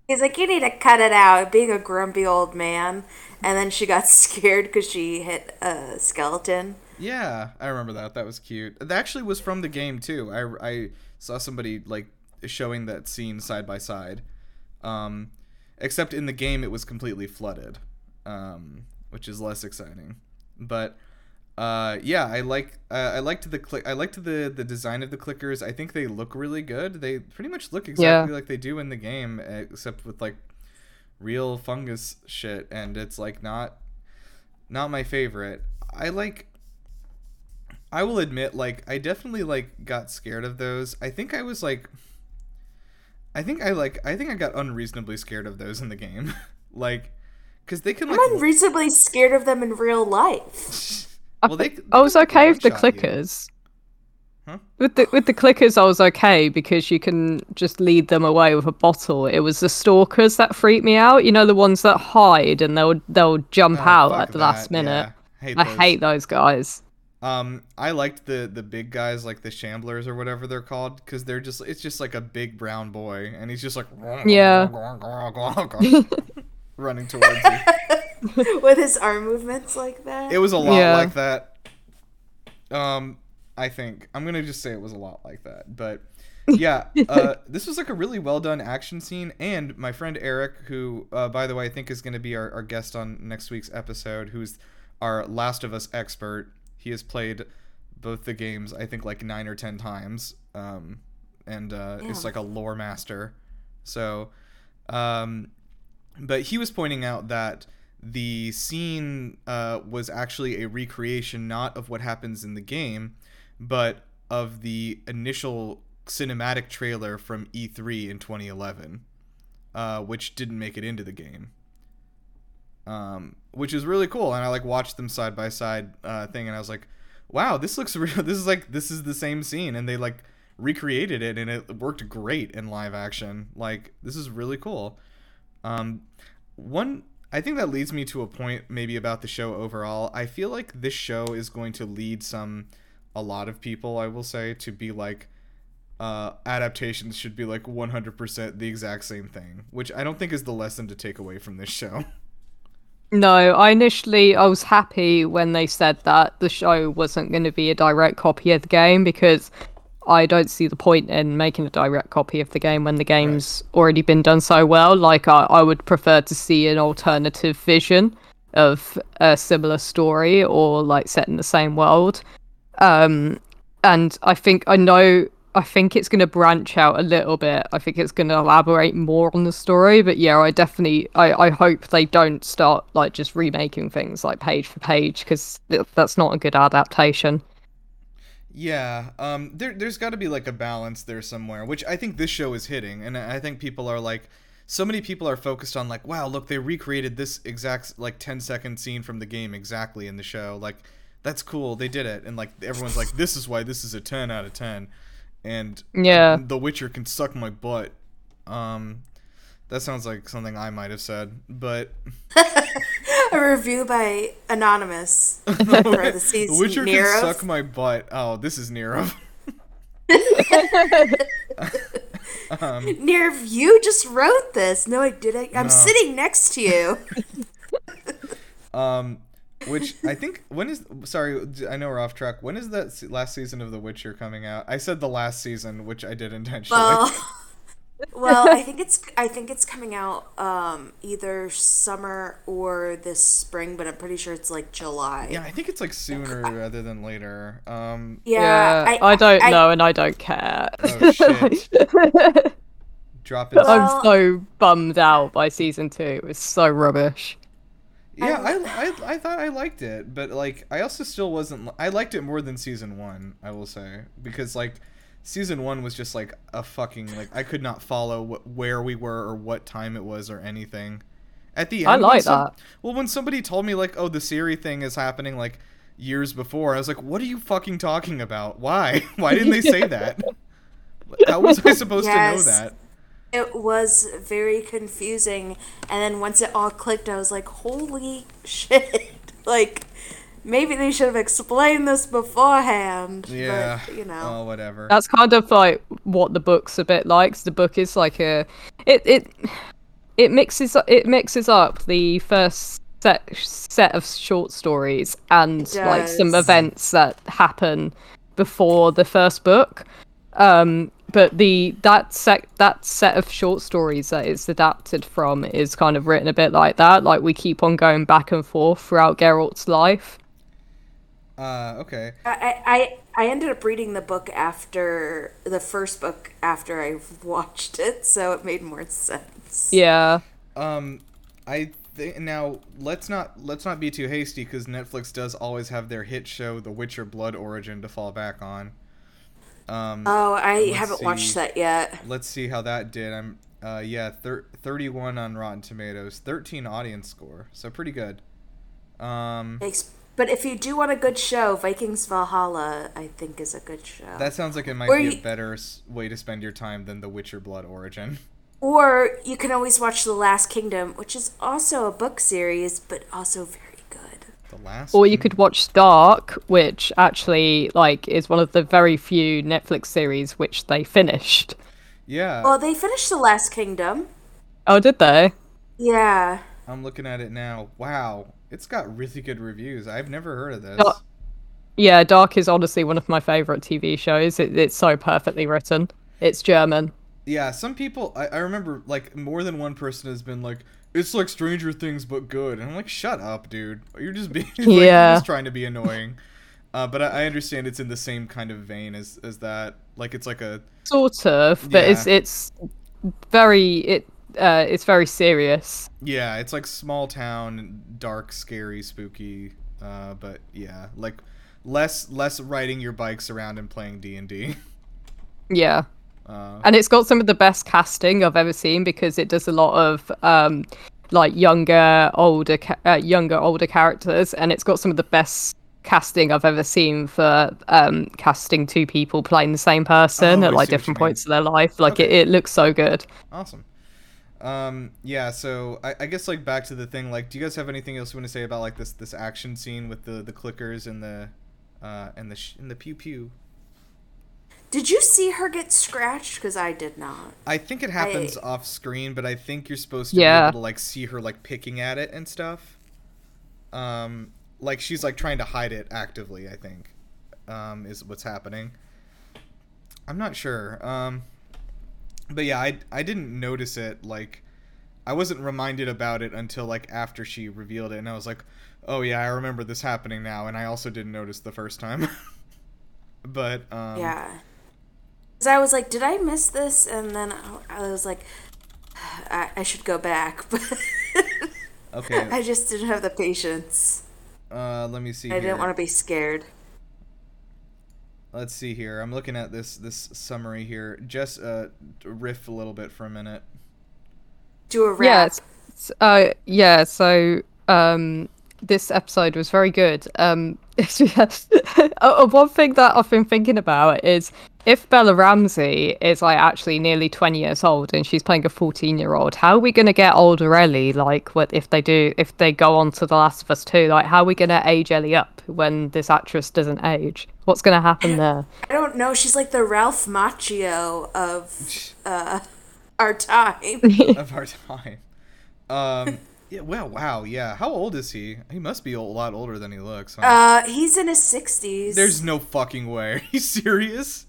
he's like, you need to cut it out, being a grumpy old man. And then she got scared because she hit a skeleton. Yeah, I remember that. That was cute. That actually was from the game too. I, I saw somebody like showing that scene side by side. Um, except in the game it was completely flooded, um, which is less exciting. But uh, yeah, I like uh, I liked the click. I liked the the design of the clickers. I think they look really good. They pretty much look exactly like they do in the game, except with like real fungus shit, and it's like not not my favorite. I like I will admit, like, I definitely like got scared of those. I think I was like, I think I like, I think I got unreasonably scared of those in the game, like, because they can like, I'm unreasonably scared of them in real life. well, they. they I was okay with the clickers. Huh? With the with the clickers, I was okay because you can just lead them away with a bottle. It was the stalkers that freaked me out. You know, the ones that hide and they'll they'll jump Oh, out at the last minute. yeah. Hate I those. hate those guys. Um, I liked the the big guys, like the shamblers or whatever they're called, because they're just it's just like a big brown boy, and he's just like Yeah. running towards you. With his arm movements like that. It was a lot Yeah. like that. Um, I think I'm gonna just say it was a lot like that. But yeah, uh, this was like a really well done action scene. And my friend Eric, who uh, by the way I think is gonna be our, our guest on next week's episode, who's our Last of Us expert. He has played both the games I think like nine or ten times. Um, and uh, is Yeah. like a lore master. So, um, but he was pointing out that the scene uh, was actually a recreation not of what happens in the game, but of the initial cinematic trailer from E3 in 2011, uh, which didn't make it into the game. Um, which is really cool, and I like watched them side by side uh, thing, and I was like, "Wow, this looks real. This is like this is the same scene," and they like recreated it, and it worked great in live action. Like this is really cool. Um, one, I think that leads me to a point maybe about the show overall. I feel like this show is going to lead some, a lot of people, I will say, to be like, uh, adaptations should be like 100% the exact same thing, which I don't think is the lesson to take away from this show. No, I initially I was happy when they said that the show wasn't going to be a direct copy of the game because I don't see the point in making a direct copy of the game when the game's already been done so well. Like I, I would prefer to see an alternative vision of a similar story or like set in the same world. Um, and I think I know I think it's going to branch out a little bit. I think it's going to elaborate more on the story. But yeah, I definitely I, I hope they don't start like just remaking things like page for page because that's not a good adaptation. Yeah, um, there, there's got to be like a balance there somewhere, which I think this show is hitting, and I think people are like, so many people are focused on like, wow, look, they recreated this exact like 10 second scene from the game exactly in the show, like that's cool, they did it, and like everyone's like, this is why this is a 10 out of 10, and Yeah. The Witcher can suck my butt. Um, that sounds like something I might have said, but A review by Anonymous for the season. Witcher Nero. can suck my butt. Oh, this is Nero. um, Nerv, you just wrote this. No, I didn't. I'm No. sitting next to you. um, which I think when is sorry, I know we're off track. When is that last season of The Witcher coming out? I said the last season, which I did intentionally. Well, well, I think it's I think it's coming out um, either summer or this spring, but I'm pretty sure it's like July. yeah, I think it's like sooner rather than later. Um, Yeah, Yeah, I, don't I- know and I don't care. Oh, shit. drop it. Well- I'm so bummed out by season two. It was so rubbish. yeah, I, I I thought I liked it, but like I also still wasn't. I liked it more than season one. I will say because like season one was just like a fucking like I could not follow wh- where we were or what time it was or anything. At the end, I like some- that. Well, when somebody told me like, oh, the Ciri thing is happening like years before, I was like, what are you fucking talking about? Why? Why didn't they say that? How was I supposed to know that? It was very confusing, and then once it all clicked, I was like, "Holy shit!" like, maybe they should have explained this beforehand. Yeah. but, you know. Oh, whatever. That's kind of like what the book's a bit like. The book is like a it it it mixes it mixes up the first set set of short stories and like some events that happen before the first book. Um, but the that set that set of short stories that it's adapted from is kind of written a bit like that. Like we keep on going back and forth throughout Geralt's life. Uh, okay. I, I I ended up reading the book after the first book after I watched it, so it made more sense. Yeah. Um, I think now let's not let's not be too hasty because Netflix does always have their hit show, The Witcher: Blood Origin, to fall back on. Um, Oh, I haven't see. watched that yet. let's see how that did. I'm uh yeah, thir- 31 on Rotten Tomatoes, 13 audience score, so pretty good. Um, Thanks. But if you do want a good show, Vikings Valhalla, I think, is a good show. that sounds like it might Or be a better way to spend your time than The Witcher: Blood Origin. Or you can always watch The Last Kingdom, which is also a book series, but also very good. The last. Or you could watch Dark, which actually like is one of the very few Netflix series which they finished. Yeah, Well, they finished The Last Kingdom. Oh, did they? Yeah. I'm looking at it now. Wow, it's got really good reviews. I've never heard of this. No. Yeah, Dark is honestly one of my favorite TV shows. It, it's so perfectly written. It's German. Yeah, some people I, I remember like more than one person has been like, it's like Stranger Things but good. And I'm like, shut up, dude. You're just being like, Yeah. just trying to be annoying. Uh, but I, I understand it's in the same kind of vein as, as that. Like it's like a Sort of, but it's it's very it uh it's very serious. yeah, it's like small town, dark, scary, spooky. Uh, but yeah, like less less riding your bikes around and playing D and D. Yeah. Uh, and it's got some of the best casting I've ever seen because it does a lot of um, like younger, older, uh, younger, older characters, and it's got some of the best casting I've ever seen for um, casting two people playing the same person Oh, at like see what you different points of their life. Like it, it looks so good. Awesome. Um, yeah, so I, I guess like back to the thing, like, do you guys have anything else you want to say about like this this action scene with the the clickers and the uh and the sh- and the pew pew? Did you see her get scratched? Because I did not. I think it happens I- off screen, but I think you're supposed to Yeah. be able to like see her like picking at it and stuff. Um, like she's like trying to hide it actively. I think, um, is what's happening. I'm not sure. Um, but yeah, I I didn't notice it. Like, I wasn't reminded about it until like after she revealed it, and I was like, oh yeah, I remember this happening now, and I also didn't notice the first time. but um, Yeah. Because I was like, did I miss this? And then I- was like, I, I should go back. But Okay. I just didn't have the patience. Uh, let me see. I didn't want to be scared. Let's see here. I'm looking at this this summary here. Just uh, riff a little bit for a minute. Do a rap. Yeah, it's, it's, uh, yeah. So um, this episode was very good. Um, uh, one thing that I've been thinking about is if Bella Ramsey is like actually nearly 20 years old and she's playing a 14 year old, how are we going to get older Ellie? Like, what if they do, if they go on to The Last of Us 2, like, how are we going to age Ellie up when this actress doesn't age? What's going to happen there? I don't know. She's like the Ralph Macchio of uh, our time. of our time. Um, yeah, well, wow, yeah. How old is he? He must be a lot older than he looks. Huh? Uh, he's in his 60s. There's no fucking way. Are you serious?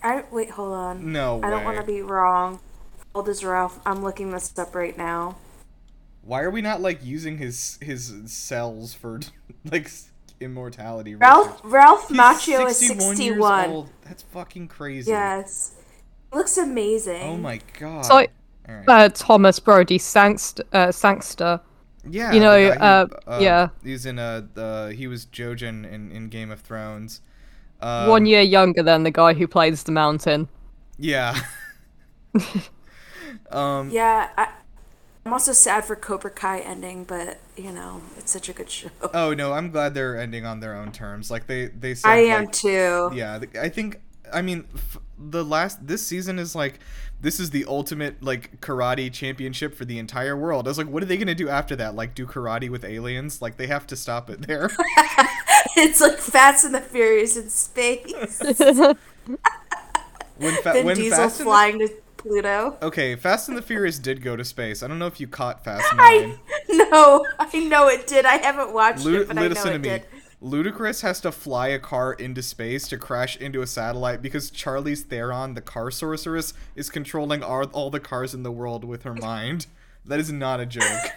I wait, hold on. No I don't want to be wrong. How old is Ralph? I'm looking this up right now. Why are we not like using his his cells for like immortality? Ralph research? Ralph He's Macchio is 61 years 61. That's fucking crazy. Yes. Looks amazing. Oh my god. So, All right. uh, Thomas Brodie Sangster, uh, Sangster. yeah. you know, guy who, uh, yeah. He's in uh he was Jojen in in Game of Thrones. Um, one year younger than the guy who plays the mountain. Yeah. um. Yeah, I, I'm also sad for Cobra Kai ending, but you know, it's such a good show. Oh no, I'm glad they're ending on their own terms. Like they they said. I am like, too. Yeah, I think. I mean, f- the last this season is like this is the ultimate like karate championship for the entire world. I was like, what are they gonna do after that? Like do karate with aliens? Like they have to stop it there. it's like Fast and the Furious in space. when fa- Vin when Diesel Fast and the- flying to Pluto. okay, Fast and the Furious did go to space. I don't know if you caught Fast I Nine. know, I know it did. I haven't watched Lu- it, but I know listen to it me. did. Ludacris has to fly a car into space to crash into a satellite because Charlize Theron, the car sorceress, is controlling all, all the cars in the world with her mind. That is not a joke.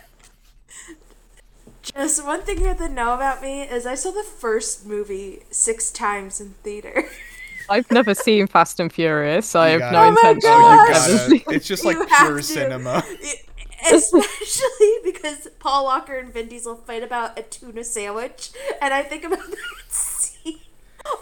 Just one thing you have to know about me is I saw the first movie six times in theater. I've never seen Fast and Furious, so I have gotta- no my intention Oh, gosh. of ever gotta- seeing it's just like You pure to. cinema. Especially because Paul Walker and Vin Diesel fight about a tuna sandwich, and I think about that scene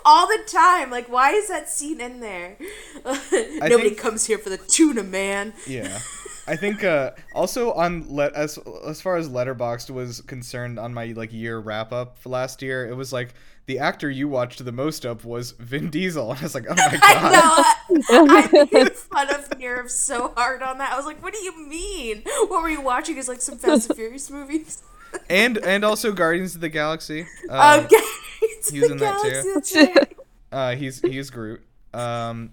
all the time. Like, why is that scene in there? Nobody think- comes here for the tuna, man. Yeah. I think uh, also on let as as far as Letterboxd was concerned on my like year wrap up for last year, it was like the actor you watched the most of was Vin Diesel. And I was like, oh my god. I know. I, I made fun of Nerve so hard on that. I was like, "What do you mean? What were you watching? Is like some Fast and Furious movies?" And and also Guardians of the Galaxy. Uh, okay, it's he was the that too. Galaxy, that's. Uh, he's he's Groot. Um,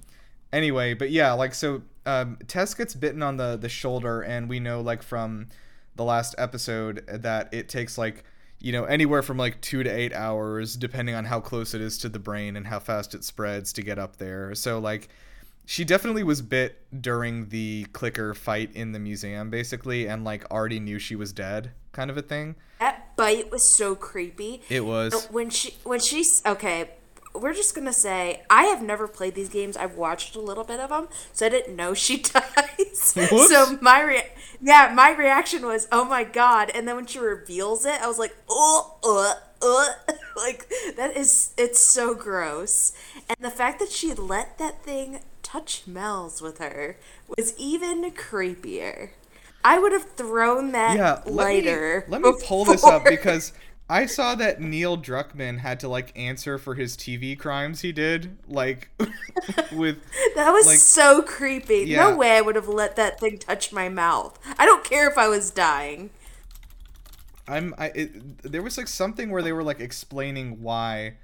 anyway, but yeah, like so, um, Tess gets bitten on the the shoulder, and we know like from the last episode that it takes like you know anywhere from like two to eight hours, depending on how close it is to the brain and how fast it spreads to get up there. So like. She definitely was bit during the clicker fight in the museum, basically, and like already knew she was dead, kind of a thing. That bite was so creepy. It was. when she when she's okay we're just gonna say i have never played these games i've watched a little bit of them so i didn't know she dies Whoops. so my rea- yeah my reaction was oh my god. And then when she reveals it i was like oh uh, uh. like that is it's so gross. And the fact that she let that thing touch mel's with her was even creepier. I would have thrown that yeah let lighter me, let me pull this up because i saw that neil druckmann had to like answer for his tv crimes he did like with That was Like- so creepy. Yeah. No way I would have let that thing touch my mouth. I don't care if I was dying. i'm i it, there was like something where they were like explaining why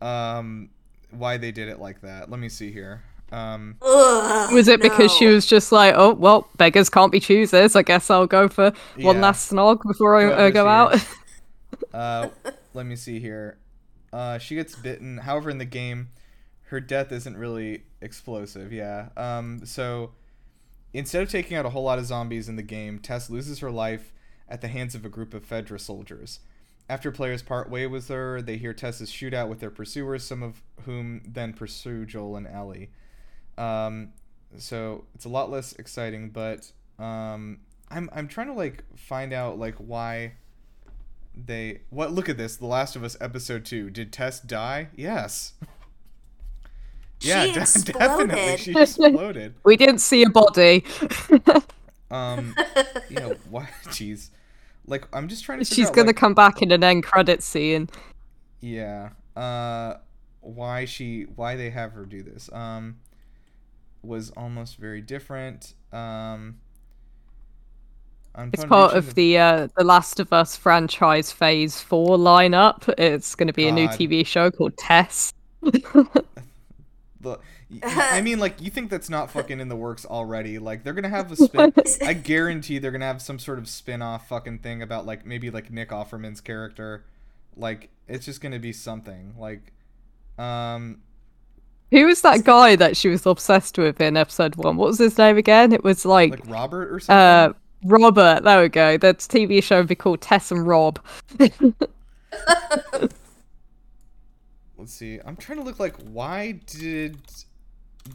um why they did it like that let me see here um Ugh, Was it because she was just like, oh, well, beggars can't be choosers. I guess I'll go for one last snog before I Go uh, go this out? uh let me see here. Uh she gets bitten. However in the game her death isn't really explosive yeah. Um so instead of taking out a whole lot of zombies in the game tess loses her life at the hands of a group of fedra soldiers. After players part way with her they hear tess's shootout with their pursuers some of whom then pursue joel and ellie. Um so it's a lot less exciting but um i'm i'm trying to like find out like why they what look at this the last of us episode 2 did tess die yes Yeah, She de- definitely. She exploded. We didn't see a body. Um, yeah, why? Jeez. Like, I'm just trying to. She's out, gonna like, come back in an end credit scene. Yeah. Uh, why she? Why they have her do this? Um, was almost very different. Um. It's part of the uh, the Last of Us franchise Phase Four lineup. It's going to be a new TV show called Tess. I mean, like, you think that's not fucking in the works already? Like, they're gonna have a spin. I guarantee they're gonna have some sort of spin-off fucking thing about like maybe like Nick Offerman's character. Like, it's just gonna be something. Like, um, Who was that guy that she was obsessed with in episode one? What was his name again? It was like, like Robert or something. uh Robert. There we go. That TV show would be called Tess and Rob. Let's see. I'm trying to look like why did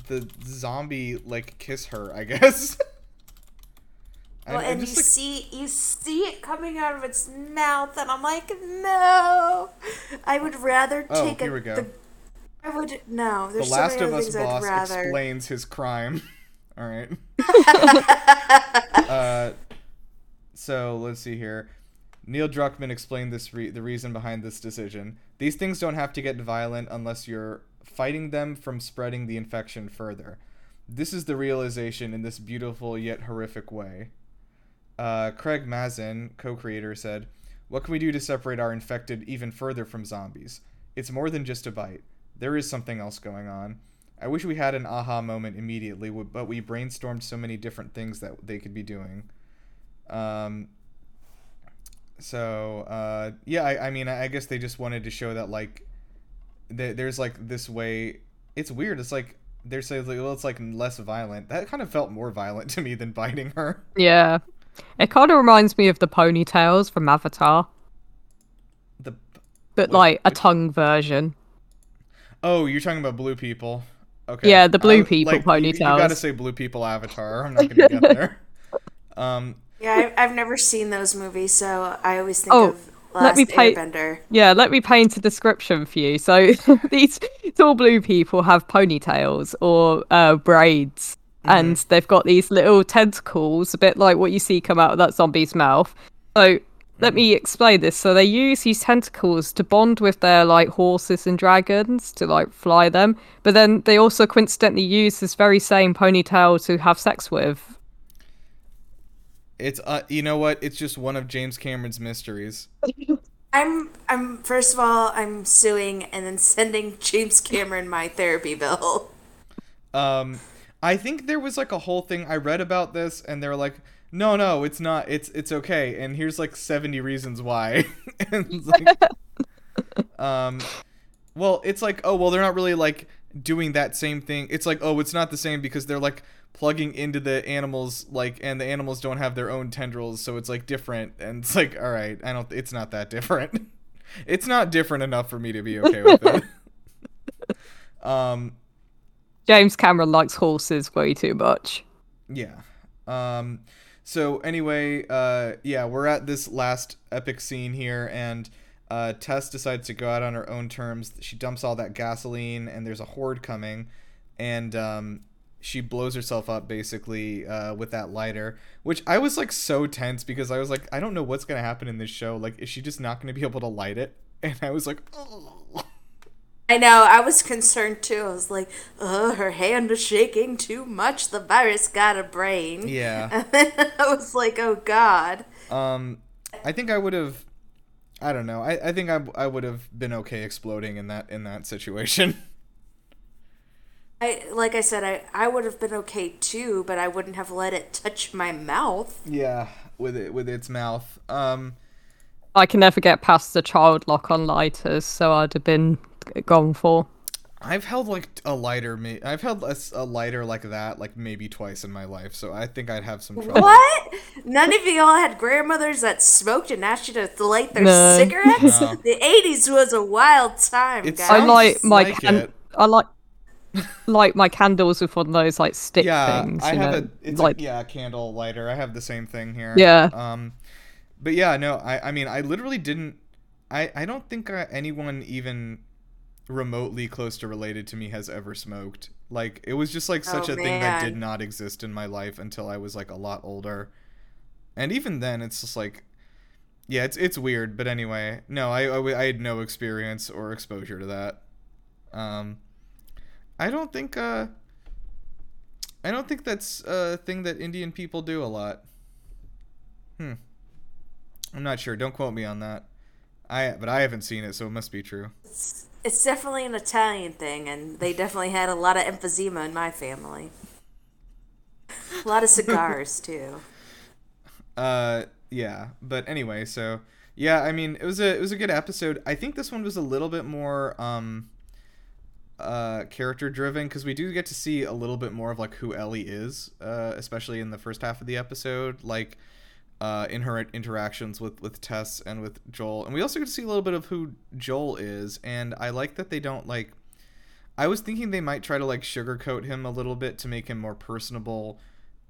the zombie like kiss her? I guess. I- Well, I'm and you just, like- see you see it coming out of its mouth, and I'm like, no. I would rather take Oh, take here a, we go. The, I would no. the There's so Last many of other Us boss rather. explains his crime. All right. uh, so let's see here. Neil Druckmann explained this re- the reason behind this decision. These things don't have to get violent unless you're fighting them from spreading the infection further. This is the realization in this beautiful yet horrific way. Uh, Craig Mazin, co-creator, said, "What can we do to separate our infected even further from zombies? It's more than just a bite. There is something else going on. I wish we had an aha moment immediately, but we brainstormed so many different things that they could be doing. Um, so uh, yeah, I, I mean, I guess they just wanted to show that like th- there's like this way. It's weird. It's like they're saying like, well, it's like less violent. That kind of felt more violent to me than biting her. Yeah, it kind of reminds me of the ponytails from Avatar, The but Wait, like a which- tongue version. oh, you're talking about blue people. Okay. Yeah, the blue I- people like, you- You, gotta say blue people avatar. I'm not gonna get there. Um, Yeah, I, I've never seen those movies, so I always think Oh, of let me pay- Airbender. Yeah, let me paint a description for you. So these tall blue people have ponytails or uh, braids, and they've got these little tentacles, a bit like what you see come out of that zombie's mouth. So let me explain this. So they use these tentacles to bond with their like horses and dragons to like fly them, but then they also coincidentally use this very same ponytail to have sex with. it's uh, you know what? It's just one of James Cameron's mysteries. I'm I'm first of all I'm suing and then sending James Cameron my therapy bill. Um, I think there was like a whole thing I read about this, and they're like, "No, no, it's not. It's it's okay." And here's like 70 reasons why. and like, um, well, it's like, oh, well, they're not really like doing that same thing. It's like, oh, it's not the same because they're like plugging into the animals, like, and the animals don't have their own tendrils, so it's like different. And it's like, all right, I don't. It's not that different. it's not different enough for me to be okay with it. um. James Cameron likes horses way too much. Yeah. Um so anyway, uh yeah, we're at this last epic scene here and uh Tess decides to go out on her own terms. She dumps all that gasoline and there's a horde coming and um she blows herself up basically uh, with that lighter, which I was like so tense because I was like, I don't know what's gonna happen in this show. Like, is she just not gonna be able to light it? And I was like, oh. I know, I was concerned too. I was like, oh, her hand is shaking too much. The virus got a brain. yeah. And then I was like, oh god. Um, I think I would have. I don't know. I, I think I, I would have been okay exploding in that in that situation. I like I said, I, I would have been okay too, but I wouldn't have let it touch my mouth. yeah, with it with its mouth. Um, I can never get past the child lock on lighters, so I'd have been g- gone for. I've held like a lighter. ma- I've held a lighter like that like maybe twice in my life, so I think I'd have some trouble. What? None of y'all had grandmothers that smoked and asked you to light their No. cigarettes? No. The 80s was a wild time, It guys. I Sounds like my like can- I like like my candles with one of those like stick Yeah, things. I have know, a it's like a, yeah candle lighter. I have the same thing here. Yeah. Um, but yeah, no, I I mean I literally didn't. I I don't think uh, anyone even remotely close to related to me has ever smoked. Like it was just like such Oh, a thing that did not exist in my life until I was like a lot older. And even then it's just like yeah, it's it's weird, but anyway, no, I I had no experience or exposure to that. Um I don't think uh I don't think that's a thing that Indian people do a lot. Hmm. I'm not sure. Don't quote me on that. I but I haven't seen it, so it must be true. It's, it's definitely an Italian thing, and they definitely had a lot of emphysema in my family. A lot of cigars too. Uh, yeah. But anyway, so yeah, I mean, it was a it was a good episode. I think this one was a little bit more um uh character driven because we do get to see a little bit more of like who Ellie is, uh, especially in the first half of the episode, like uh in her interactions with with Tess and with Joel, and we also get to see a little bit of who Joel is, and I like that they don't like. I was thinking they might try to like sugarcoat him a little bit to make him more personable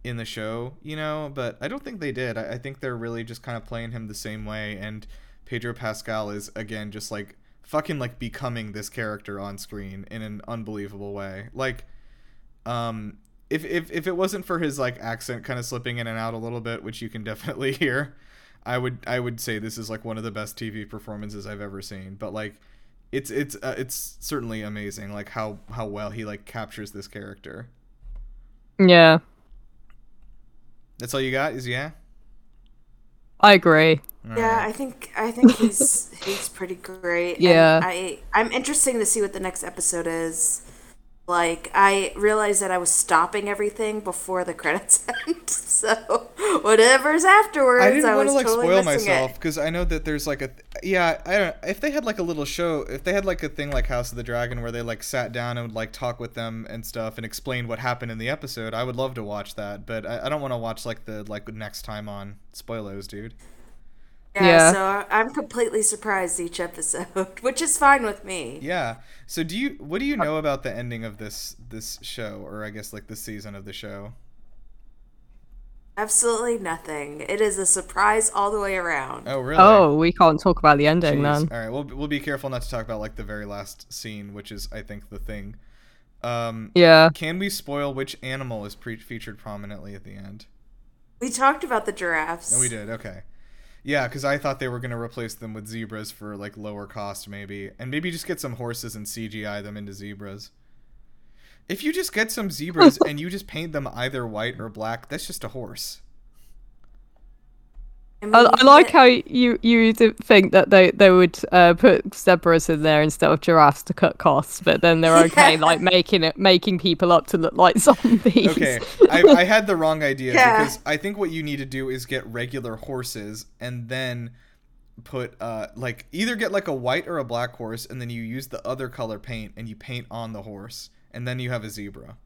in the show, you know, but I don't think they did. I, I think they're really just kind of playing him the same way, and Pedro Pascal is again just like fucking like becoming this character on screen in an unbelievable way. Like, um, if if if it wasn't for his like accent kind of slipping in and out a little bit, which you can definitely hear, I would I would say this is like one of the best TV performances I've ever seen. But like, it's it's uh, it's certainly amazing like how how well he like captures this character. Yeah, That's all you got? Is yeah? I agree. Yeah, I think I think he's he's pretty great. and Yeah. I I'm interesting to see what the next episode is. Like I realized that I was stopping everything before the credits end, so whatever's afterwards, I didn't want was to like totally spoil myself because I know that there's like a th- yeah I don't if they had like a little show if they had like a thing like House of the Dragon where they like sat down and would like talk with them and stuff and explain what happened in the episode I would love to watch that but I, I don't want to watch like the like next time on. Spoilers dude Yeah, Yeah. so I'm completely surprised each episode, which is fine with me. yeah so do you what do you know about the ending of this this show or I guess like the season of the show Absolutely nothing. It is a surprise all the way around. oh really Oh, we can't talk about the ending Jeez. then. All right, we'll we'll be careful not to talk about like the very last scene, which is I think the thing. Um, Yeah. can we spoil which animal is pre- featured prominently at the end? We talked about the giraffes. No, we did. Okay. Yeah, because I thought they were gonna replace them with zebras for like lower cost, maybe, and maybe just get some horses and CGI them into zebras. If you just get some zebras and you just paint them either white or black, that's just a horse. Mean, I, I like get- how you you think that they they would uh, put zebras in there instead of giraffes to cut costs, but then they're okay Yeah. like making it making people up to look like zombies. Okay, I, I had the wrong idea Yeah. because I think what you need to do is get regular horses and then put uh like either get like a white or a black horse and then you use the other color paint and you paint on the horse and then you have a zebra.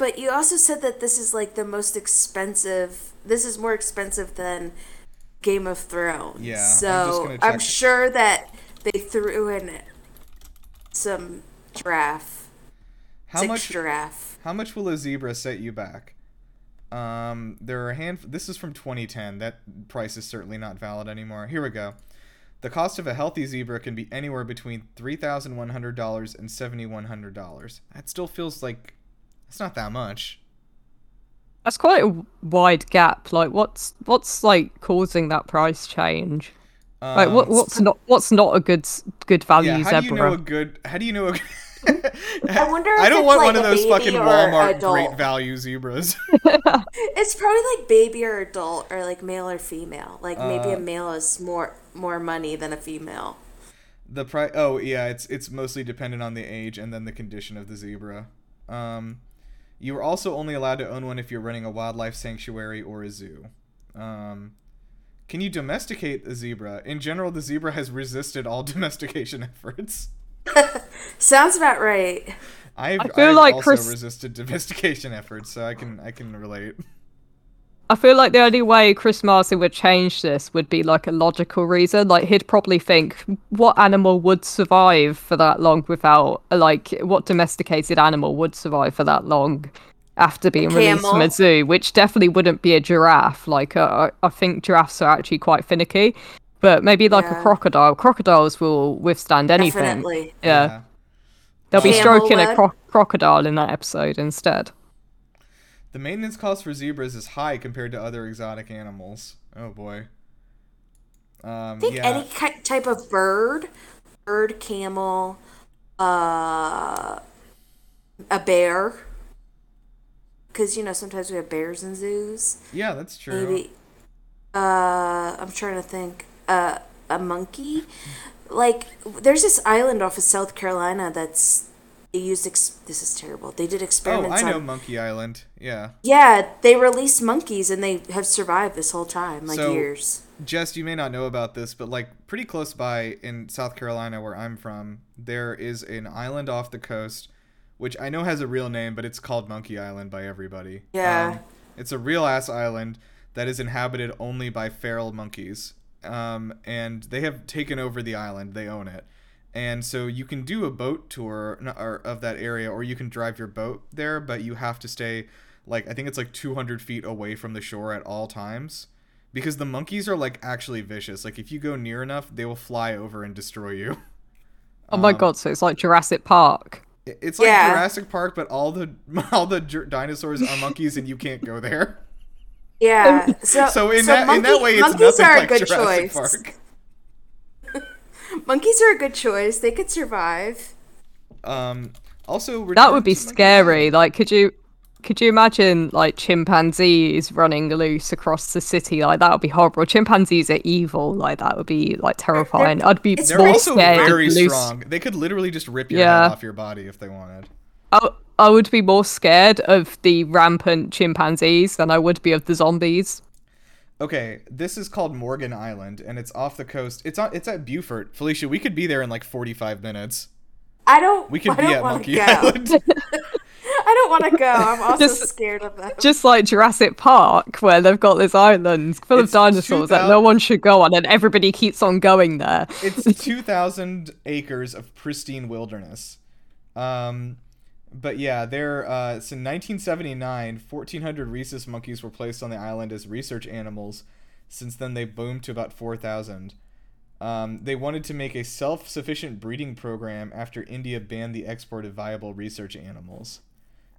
But you also said that this is like the most expensive. This is more expensive than Game of Thrones. Yeah, I'm So I'm, sure that they threw in some giraffe, How much giraffe. how much will a zebra set you back? Um there are a hand this is from 2010. That price is certainly not valid anymore. Here we go. The cost of a healthy zebra can be anywhere between $3,100 and $7,100. That still feels like it's not that much. That's quite a wide gap. Like, what's what's like causing that price change? Like, what Um, what's not what's not a good good value yeah, how do you know zebra? a good? How do you know a? I wonder I don't it's want like one of those fucking Walmart adult. great value zebras. It's probably like baby or adult or like male or female. Like maybe Uh, a male is more more money than a female. the price. Oh yeah, it's it's mostly dependent on the age and then the condition of the zebra. Um, you are also only allowed to own one if you're running a wildlife sanctuary or a zoo. Um, can you domesticate a zebra? In general, the zebra has resisted all domestication efforts. Sounds about right. I've, I feel I've like also Chris- resisted domestication efforts, so I can I can relate. I feel like the only way Chris Martin would change this would be like a logical reason. Like he'd probably think what animal would survive for that long without like what domesticated animal would survive for that long after being released from a zoo, which definitely wouldn't be a giraffe. Like uh, I I think giraffes are actually quite finicky. but maybe like Yeah. a crocodile. Crocodiles will withstand anything. Definitely. Yeah, they'll be Camel stroking a cro- crocodile in that episode instead. The maintenance cost for zebras is high compared to other exotic animals. Oh boy. Um, I think yeah. any ki- type of bird, bird, camel, uh, a bear. Because you know sometimes we have bears in zoos. yeah, that's true. Maybe. Uh, I'm trying to think. Uh, a monkey. Like there's this island off of South Carolina that's they used. Ex- this is terrible. They did experiments. Oh. I know on- Monkey Island. Yeah. Yeah, they released monkeys and they have survived this whole time, like So- years. Jess, you may not know about this, but like pretty close by in South Carolina, where I'm from, there is an island off the coast, which I know has a real name, but it's called Monkey Island by everybody. Yeah. Um, it's a real ass island that is inhabited only by feral monkeys. Um, and they have taken over the island. They own it. And so you can do a boat tour or, of that area, or you can drive your boat there, but you have to stay, like, I think it's like 200 feet away from the shore at all times because the monkeys are like actually vicious. Like if you go near enough, they will fly over and destroy you. Oh my Um, god! So it's like Jurassic Park. It's like Yeah. Jurassic Park, but all the all the ger- dinosaurs are monkeys, and you can't go there. Yeah. So, So in that in that way, it's monkeys nothing are like a good Jurassic choice. Park. Monkeys are a good choice. They could survive. Um, also, That would be return to Monkey scary. Like, could you could you imagine like chimpanzees running loose across the city? Like that would be horrible. Chimpanzees are evil. Like that would be like terrifying. I'd be it's They're more also scared very of loose. strong. They could literally just rip your Yeah. head off your body if they wanted. I, I would be more scared of the rampant chimpanzees than I would be of the zombies. Okay, this is called Morgan Island, and it's off the coast. It's on. It's at Beaufort. Felicia, we could be there in like forty-five minutes. I don't. We could I be at wanna Monkey go. Island. I don't want to go. I'm also Just- scared of them. Just like Jurassic Park, where they've got this island full It's of dinosaurs that no one should go on, and everybody keeps on going there. it's 2,000 acres of pristine wilderness. Um, but yeah, there. Uh, so in 1979, 1,400 rhesus monkeys were placed on the island as research animals. Since then, they boomed to about 4,000. Um, they wanted to make a self-sufficient breeding program after India banned the export of viable research animals.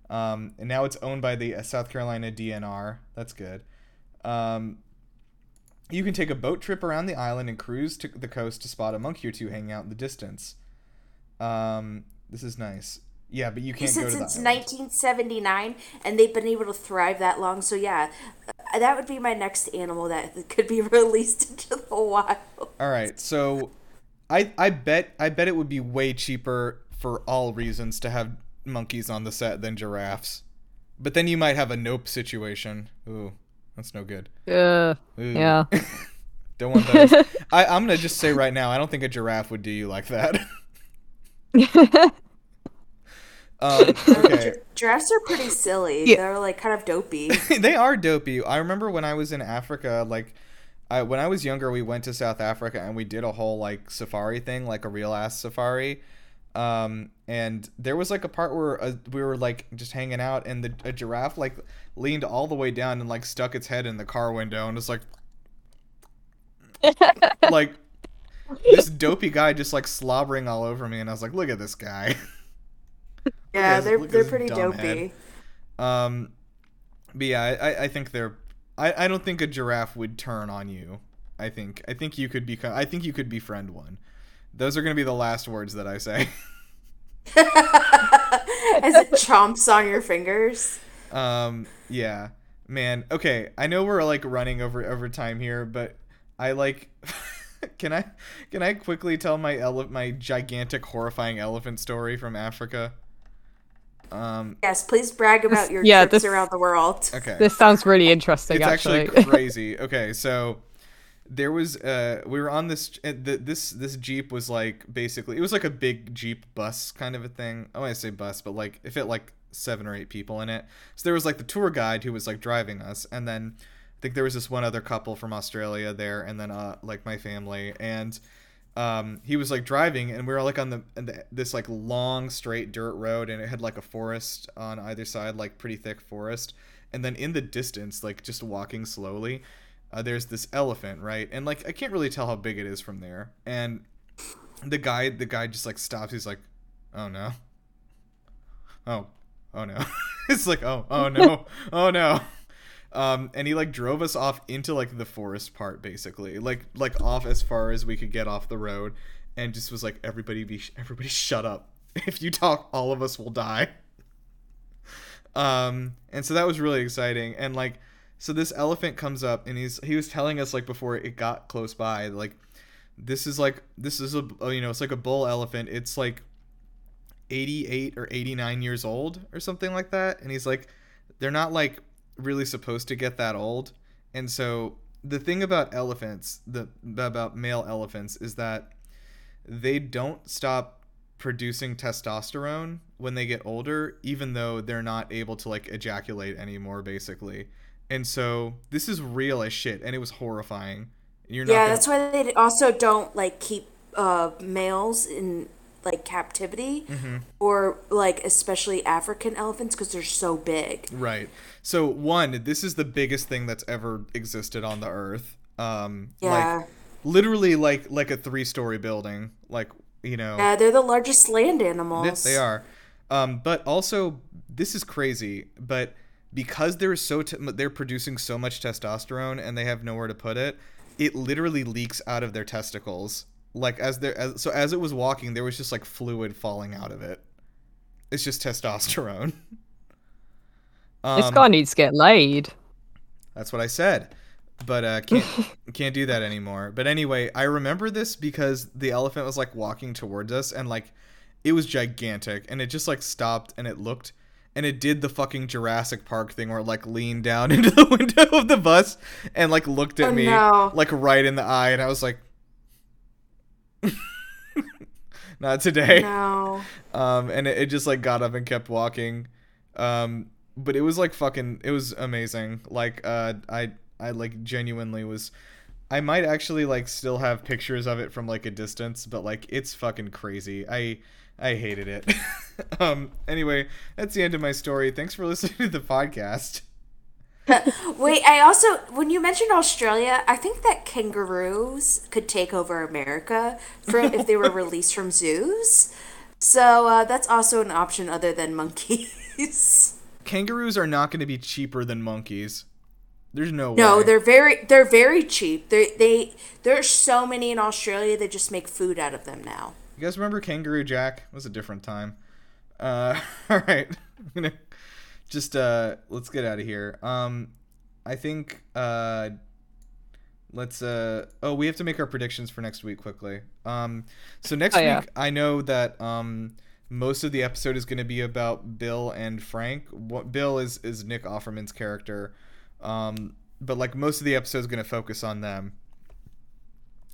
Um, and now it's owned by the uh, South Carolina DNR. That's good. Um, you can take a boat trip around the island and cruise to the coast to spot a monkey or two hanging out in the distance. Um, this is nice. Yeah, but you You can't said go to the since 1979, and they've been able to thrive that long. So yeah, uh, that would be my next animal that could be released into the wild. All right, so I I bet I bet it would be way cheaper for all reasons to have monkeys on the set than giraffes. But then you might have a nope situation. Ooh, that's no good. Uh, Ooh. yeah. Don't want those. I, I'm gonna just say right now, I don't think a giraffe would do you like that. Um, okay. Giraffes are pretty silly. Yeah. They're like kind of dopey. they are dopey. I remember when I was in Africa, like, I, when I was younger, we went to South Africa and we did a whole like safari thing, like a real ass safari. Um, and there was like a part where uh, we were like just hanging out, and the a giraffe like leaned all the way down and like stuck its head in the car window and was like, like this dopey guy just like slobbering all over me, and I was like, look at this guy. Yeah, they're they're pretty dopey. head. Um, but yeah, I, I- I think they're. I, I don't think a giraffe would turn on you. I think I think you could become. I think you could befriend one. Those are gonna be the last words that I say. As it chomps on your fingers. um, yeah, man. Okay, I know we're like running over over time here, but I like. can I can I quickly tell my ele- my gigantic horrifying elephant story from Africa? Um, Yes, please brag about your yeah, trips this- around the world. okay. This sounds really interesting, it's actually. actually crazy. Okay, so there was uh we were on this uh, th- this this jeep was like basically it was like a big jeep bus kind of a thing. I want to say bus, but like it fit like seven or eight people in it. So there was like the tour guide who was like driving us, and then I think there was this one other couple from Australia there, and then uh like my family and. Um, he was like driving, and we were like on the, the this like long straight dirt road, and it had like a forest on either side, like pretty thick forest. And then in the distance, like just walking slowly, uh, there's this elephant, right? And like I can't really tell how big it is from there. And the guy, the guy just like stops. He's like, "Oh no, oh, oh no." it's like, "Oh, oh no, oh no." Um, and he like drove us off into like the forest part, basically, like like off as far as we could get off the road, and just was like, "Everybody be, everybody shut up. If you talk, all of us will die." Um, and so that was really exciting, and like so this elephant comes up and he's he was telling us like before it got close by like this is like this is a you know it's like a bull elephant it's like 88 or 89 years old or something like that and he's like they're not like really supposed to get that old and so the thing about elephants the about male elephants is that they don't stop producing testosterone when they get older even though they're not able to like ejaculate anymore basically and so this is real as shit, and it was horrifying. You're not yeah, gonna... that's why they also don't like keep uh, males in like captivity mm-hmm. or like especially African elephants because they're so big. Right. So one, this is the biggest thing that's ever existed on the earth. Um, yeah. Like, literally like like a three story building. Like you know. Yeah, they're the largest land animals. They are. Um, but also this is crazy, but because they're so t- they're producing so much testosterone and they have nowhere to put it it literally leaks out of their testicles like as they as, so as it was walking there was just like fluid falling out of it. It's just testosterone. Um, this guy needs to get laid. That's what i said. But uh can't can't do that anymore. But anyway i remember this because the elephant was like walking towards us and like it was gigantic and it just like stopped and it looked and it did the fucking Jurassic Park thing where it like leaned down into the window of the bus and like looked at oh, me no. like right in the eye and I was like not today. No. Um and it, it, just like got up and kept walking. Um but it was like fucking it was amazing. Like uh I I like genuinely was I might actually like still have pictures of it from like a distance, but like it's fucking crazy. I I hated it. um. Anyway, that's the end of my story. Thanks for listening to the podcast. Wait, I also when you mentioned Australia, I think that kangaroos could take over America for if they were released from zoos. So uh, that's also an option other than monkeys. Kangaroos are not going to be cheaper than monkeys. There's no, no way. No, they're very they're very cheap. They they there's so many in Australia they just make food out of them now. You guys remember Kangaroo Jack? It was a different time. Uh, all right, I'm gonna just uh, let's get out of here. Um, I think uh, let's uh, oh, we have to make our predictions for next week quickly. Um, so next oh, week, yeah. I know that um, most of the episode is going to be about Bill and Frank. What Bill is is Nick Offerman's character, um, but like most of the episode is going to focus on them.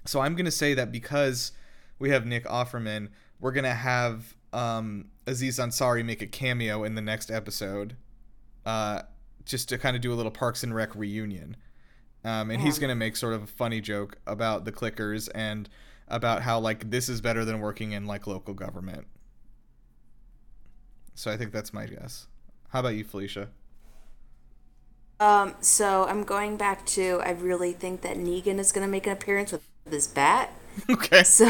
So I'm going to say that because we have Nick Offerman. We're gonna have um, Aziz Ansari make a cameo in the next episode, uh, just to kind of do a little Parks and Rec reunion. Um, and yeah. he's gonna make sort of a funny joke about the clickers and about how like this is better than working in like local government. So I think that's my guess. How about you, Felicia? Um, so I'm going back to I really think that Negan is gonna make an appearance with this bat. Okay. So,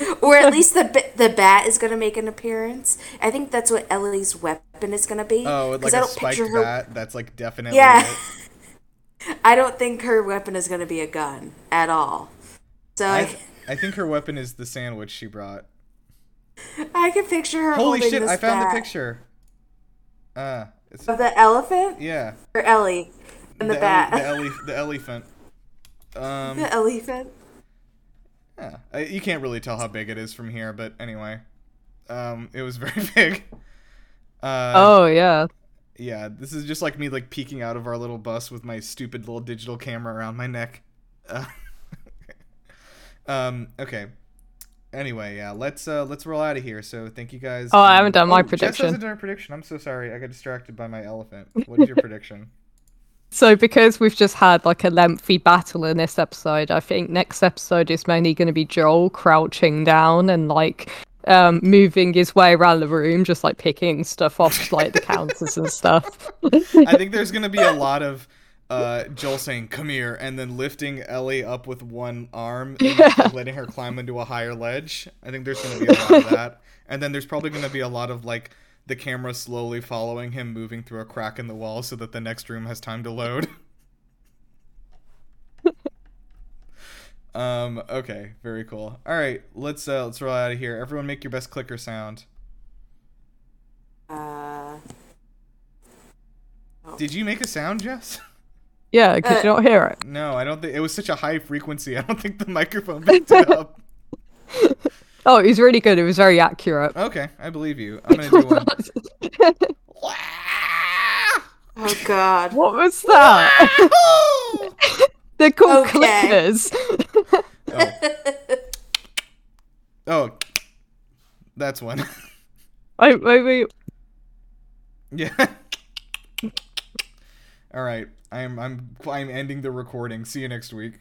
or at least the the bat is gonna make an appearance. I think that's what Ellie's weapon is gonna be. Oh, like a spiked her... bat. That's like definitely. Yeah. I don't think her weapon is gonna be a gun at all. So I, I, I think her weapon is the sandwich she brought. I can picture her. Holy shit! I found bat. the picture. Uh, it's of the elephant. Yeah. Or Ellie and the, the bat. The, the elephant. Um, the elephant. Yeah, you can't really tell how big it is from here, but anyway, um, it was very big. Uh, oh yeah. Yeah, this is just like me like peeking out of our little bus with my stupid little digital camera around my neck. Uh, um, okay. Anyway, yeah, let's uh let's roll out of here. So thank you guys. Oh, I haven't done my oh, prediction. Jess hasn't done a prediction. I'm so sorry. I got distracted by my elephant. What is your prediction? So, because we've just had like a lengthy battle in this episode, I think next episode is mainly going to be Joel crouching down and like um, moving his way around the room, just like picking stuff off like the counters and stuff. I think there's going to be a lot of uh, Joel saying "Come here" and then lifting Ellie up with one arm and letting her climb into a higher ledge. I think there's going to be a lot of that, and then there's probably going to be a lot of like the camera slowly following him, moving through a crack in the wall so that the next room has time to load. um. Okay. Very cool. All right. Let's uh let's roll out of here. Everyone, make your best clicker sound. Uh, Did you make a sound, Jess? Yeah, could Uh, you not hear it? No, I don't think it was such a high frequency. I don't think the microphone picked it up. Oh, it was really good. It was very accurate. Okay, I believe you. I'm gonna do one. oh God. what was that? They're called Okay. clickers. oh. oh, that's one. Wait, wait, wait. yeah. All right, I'm I'm I'm ending the recording. See you next week.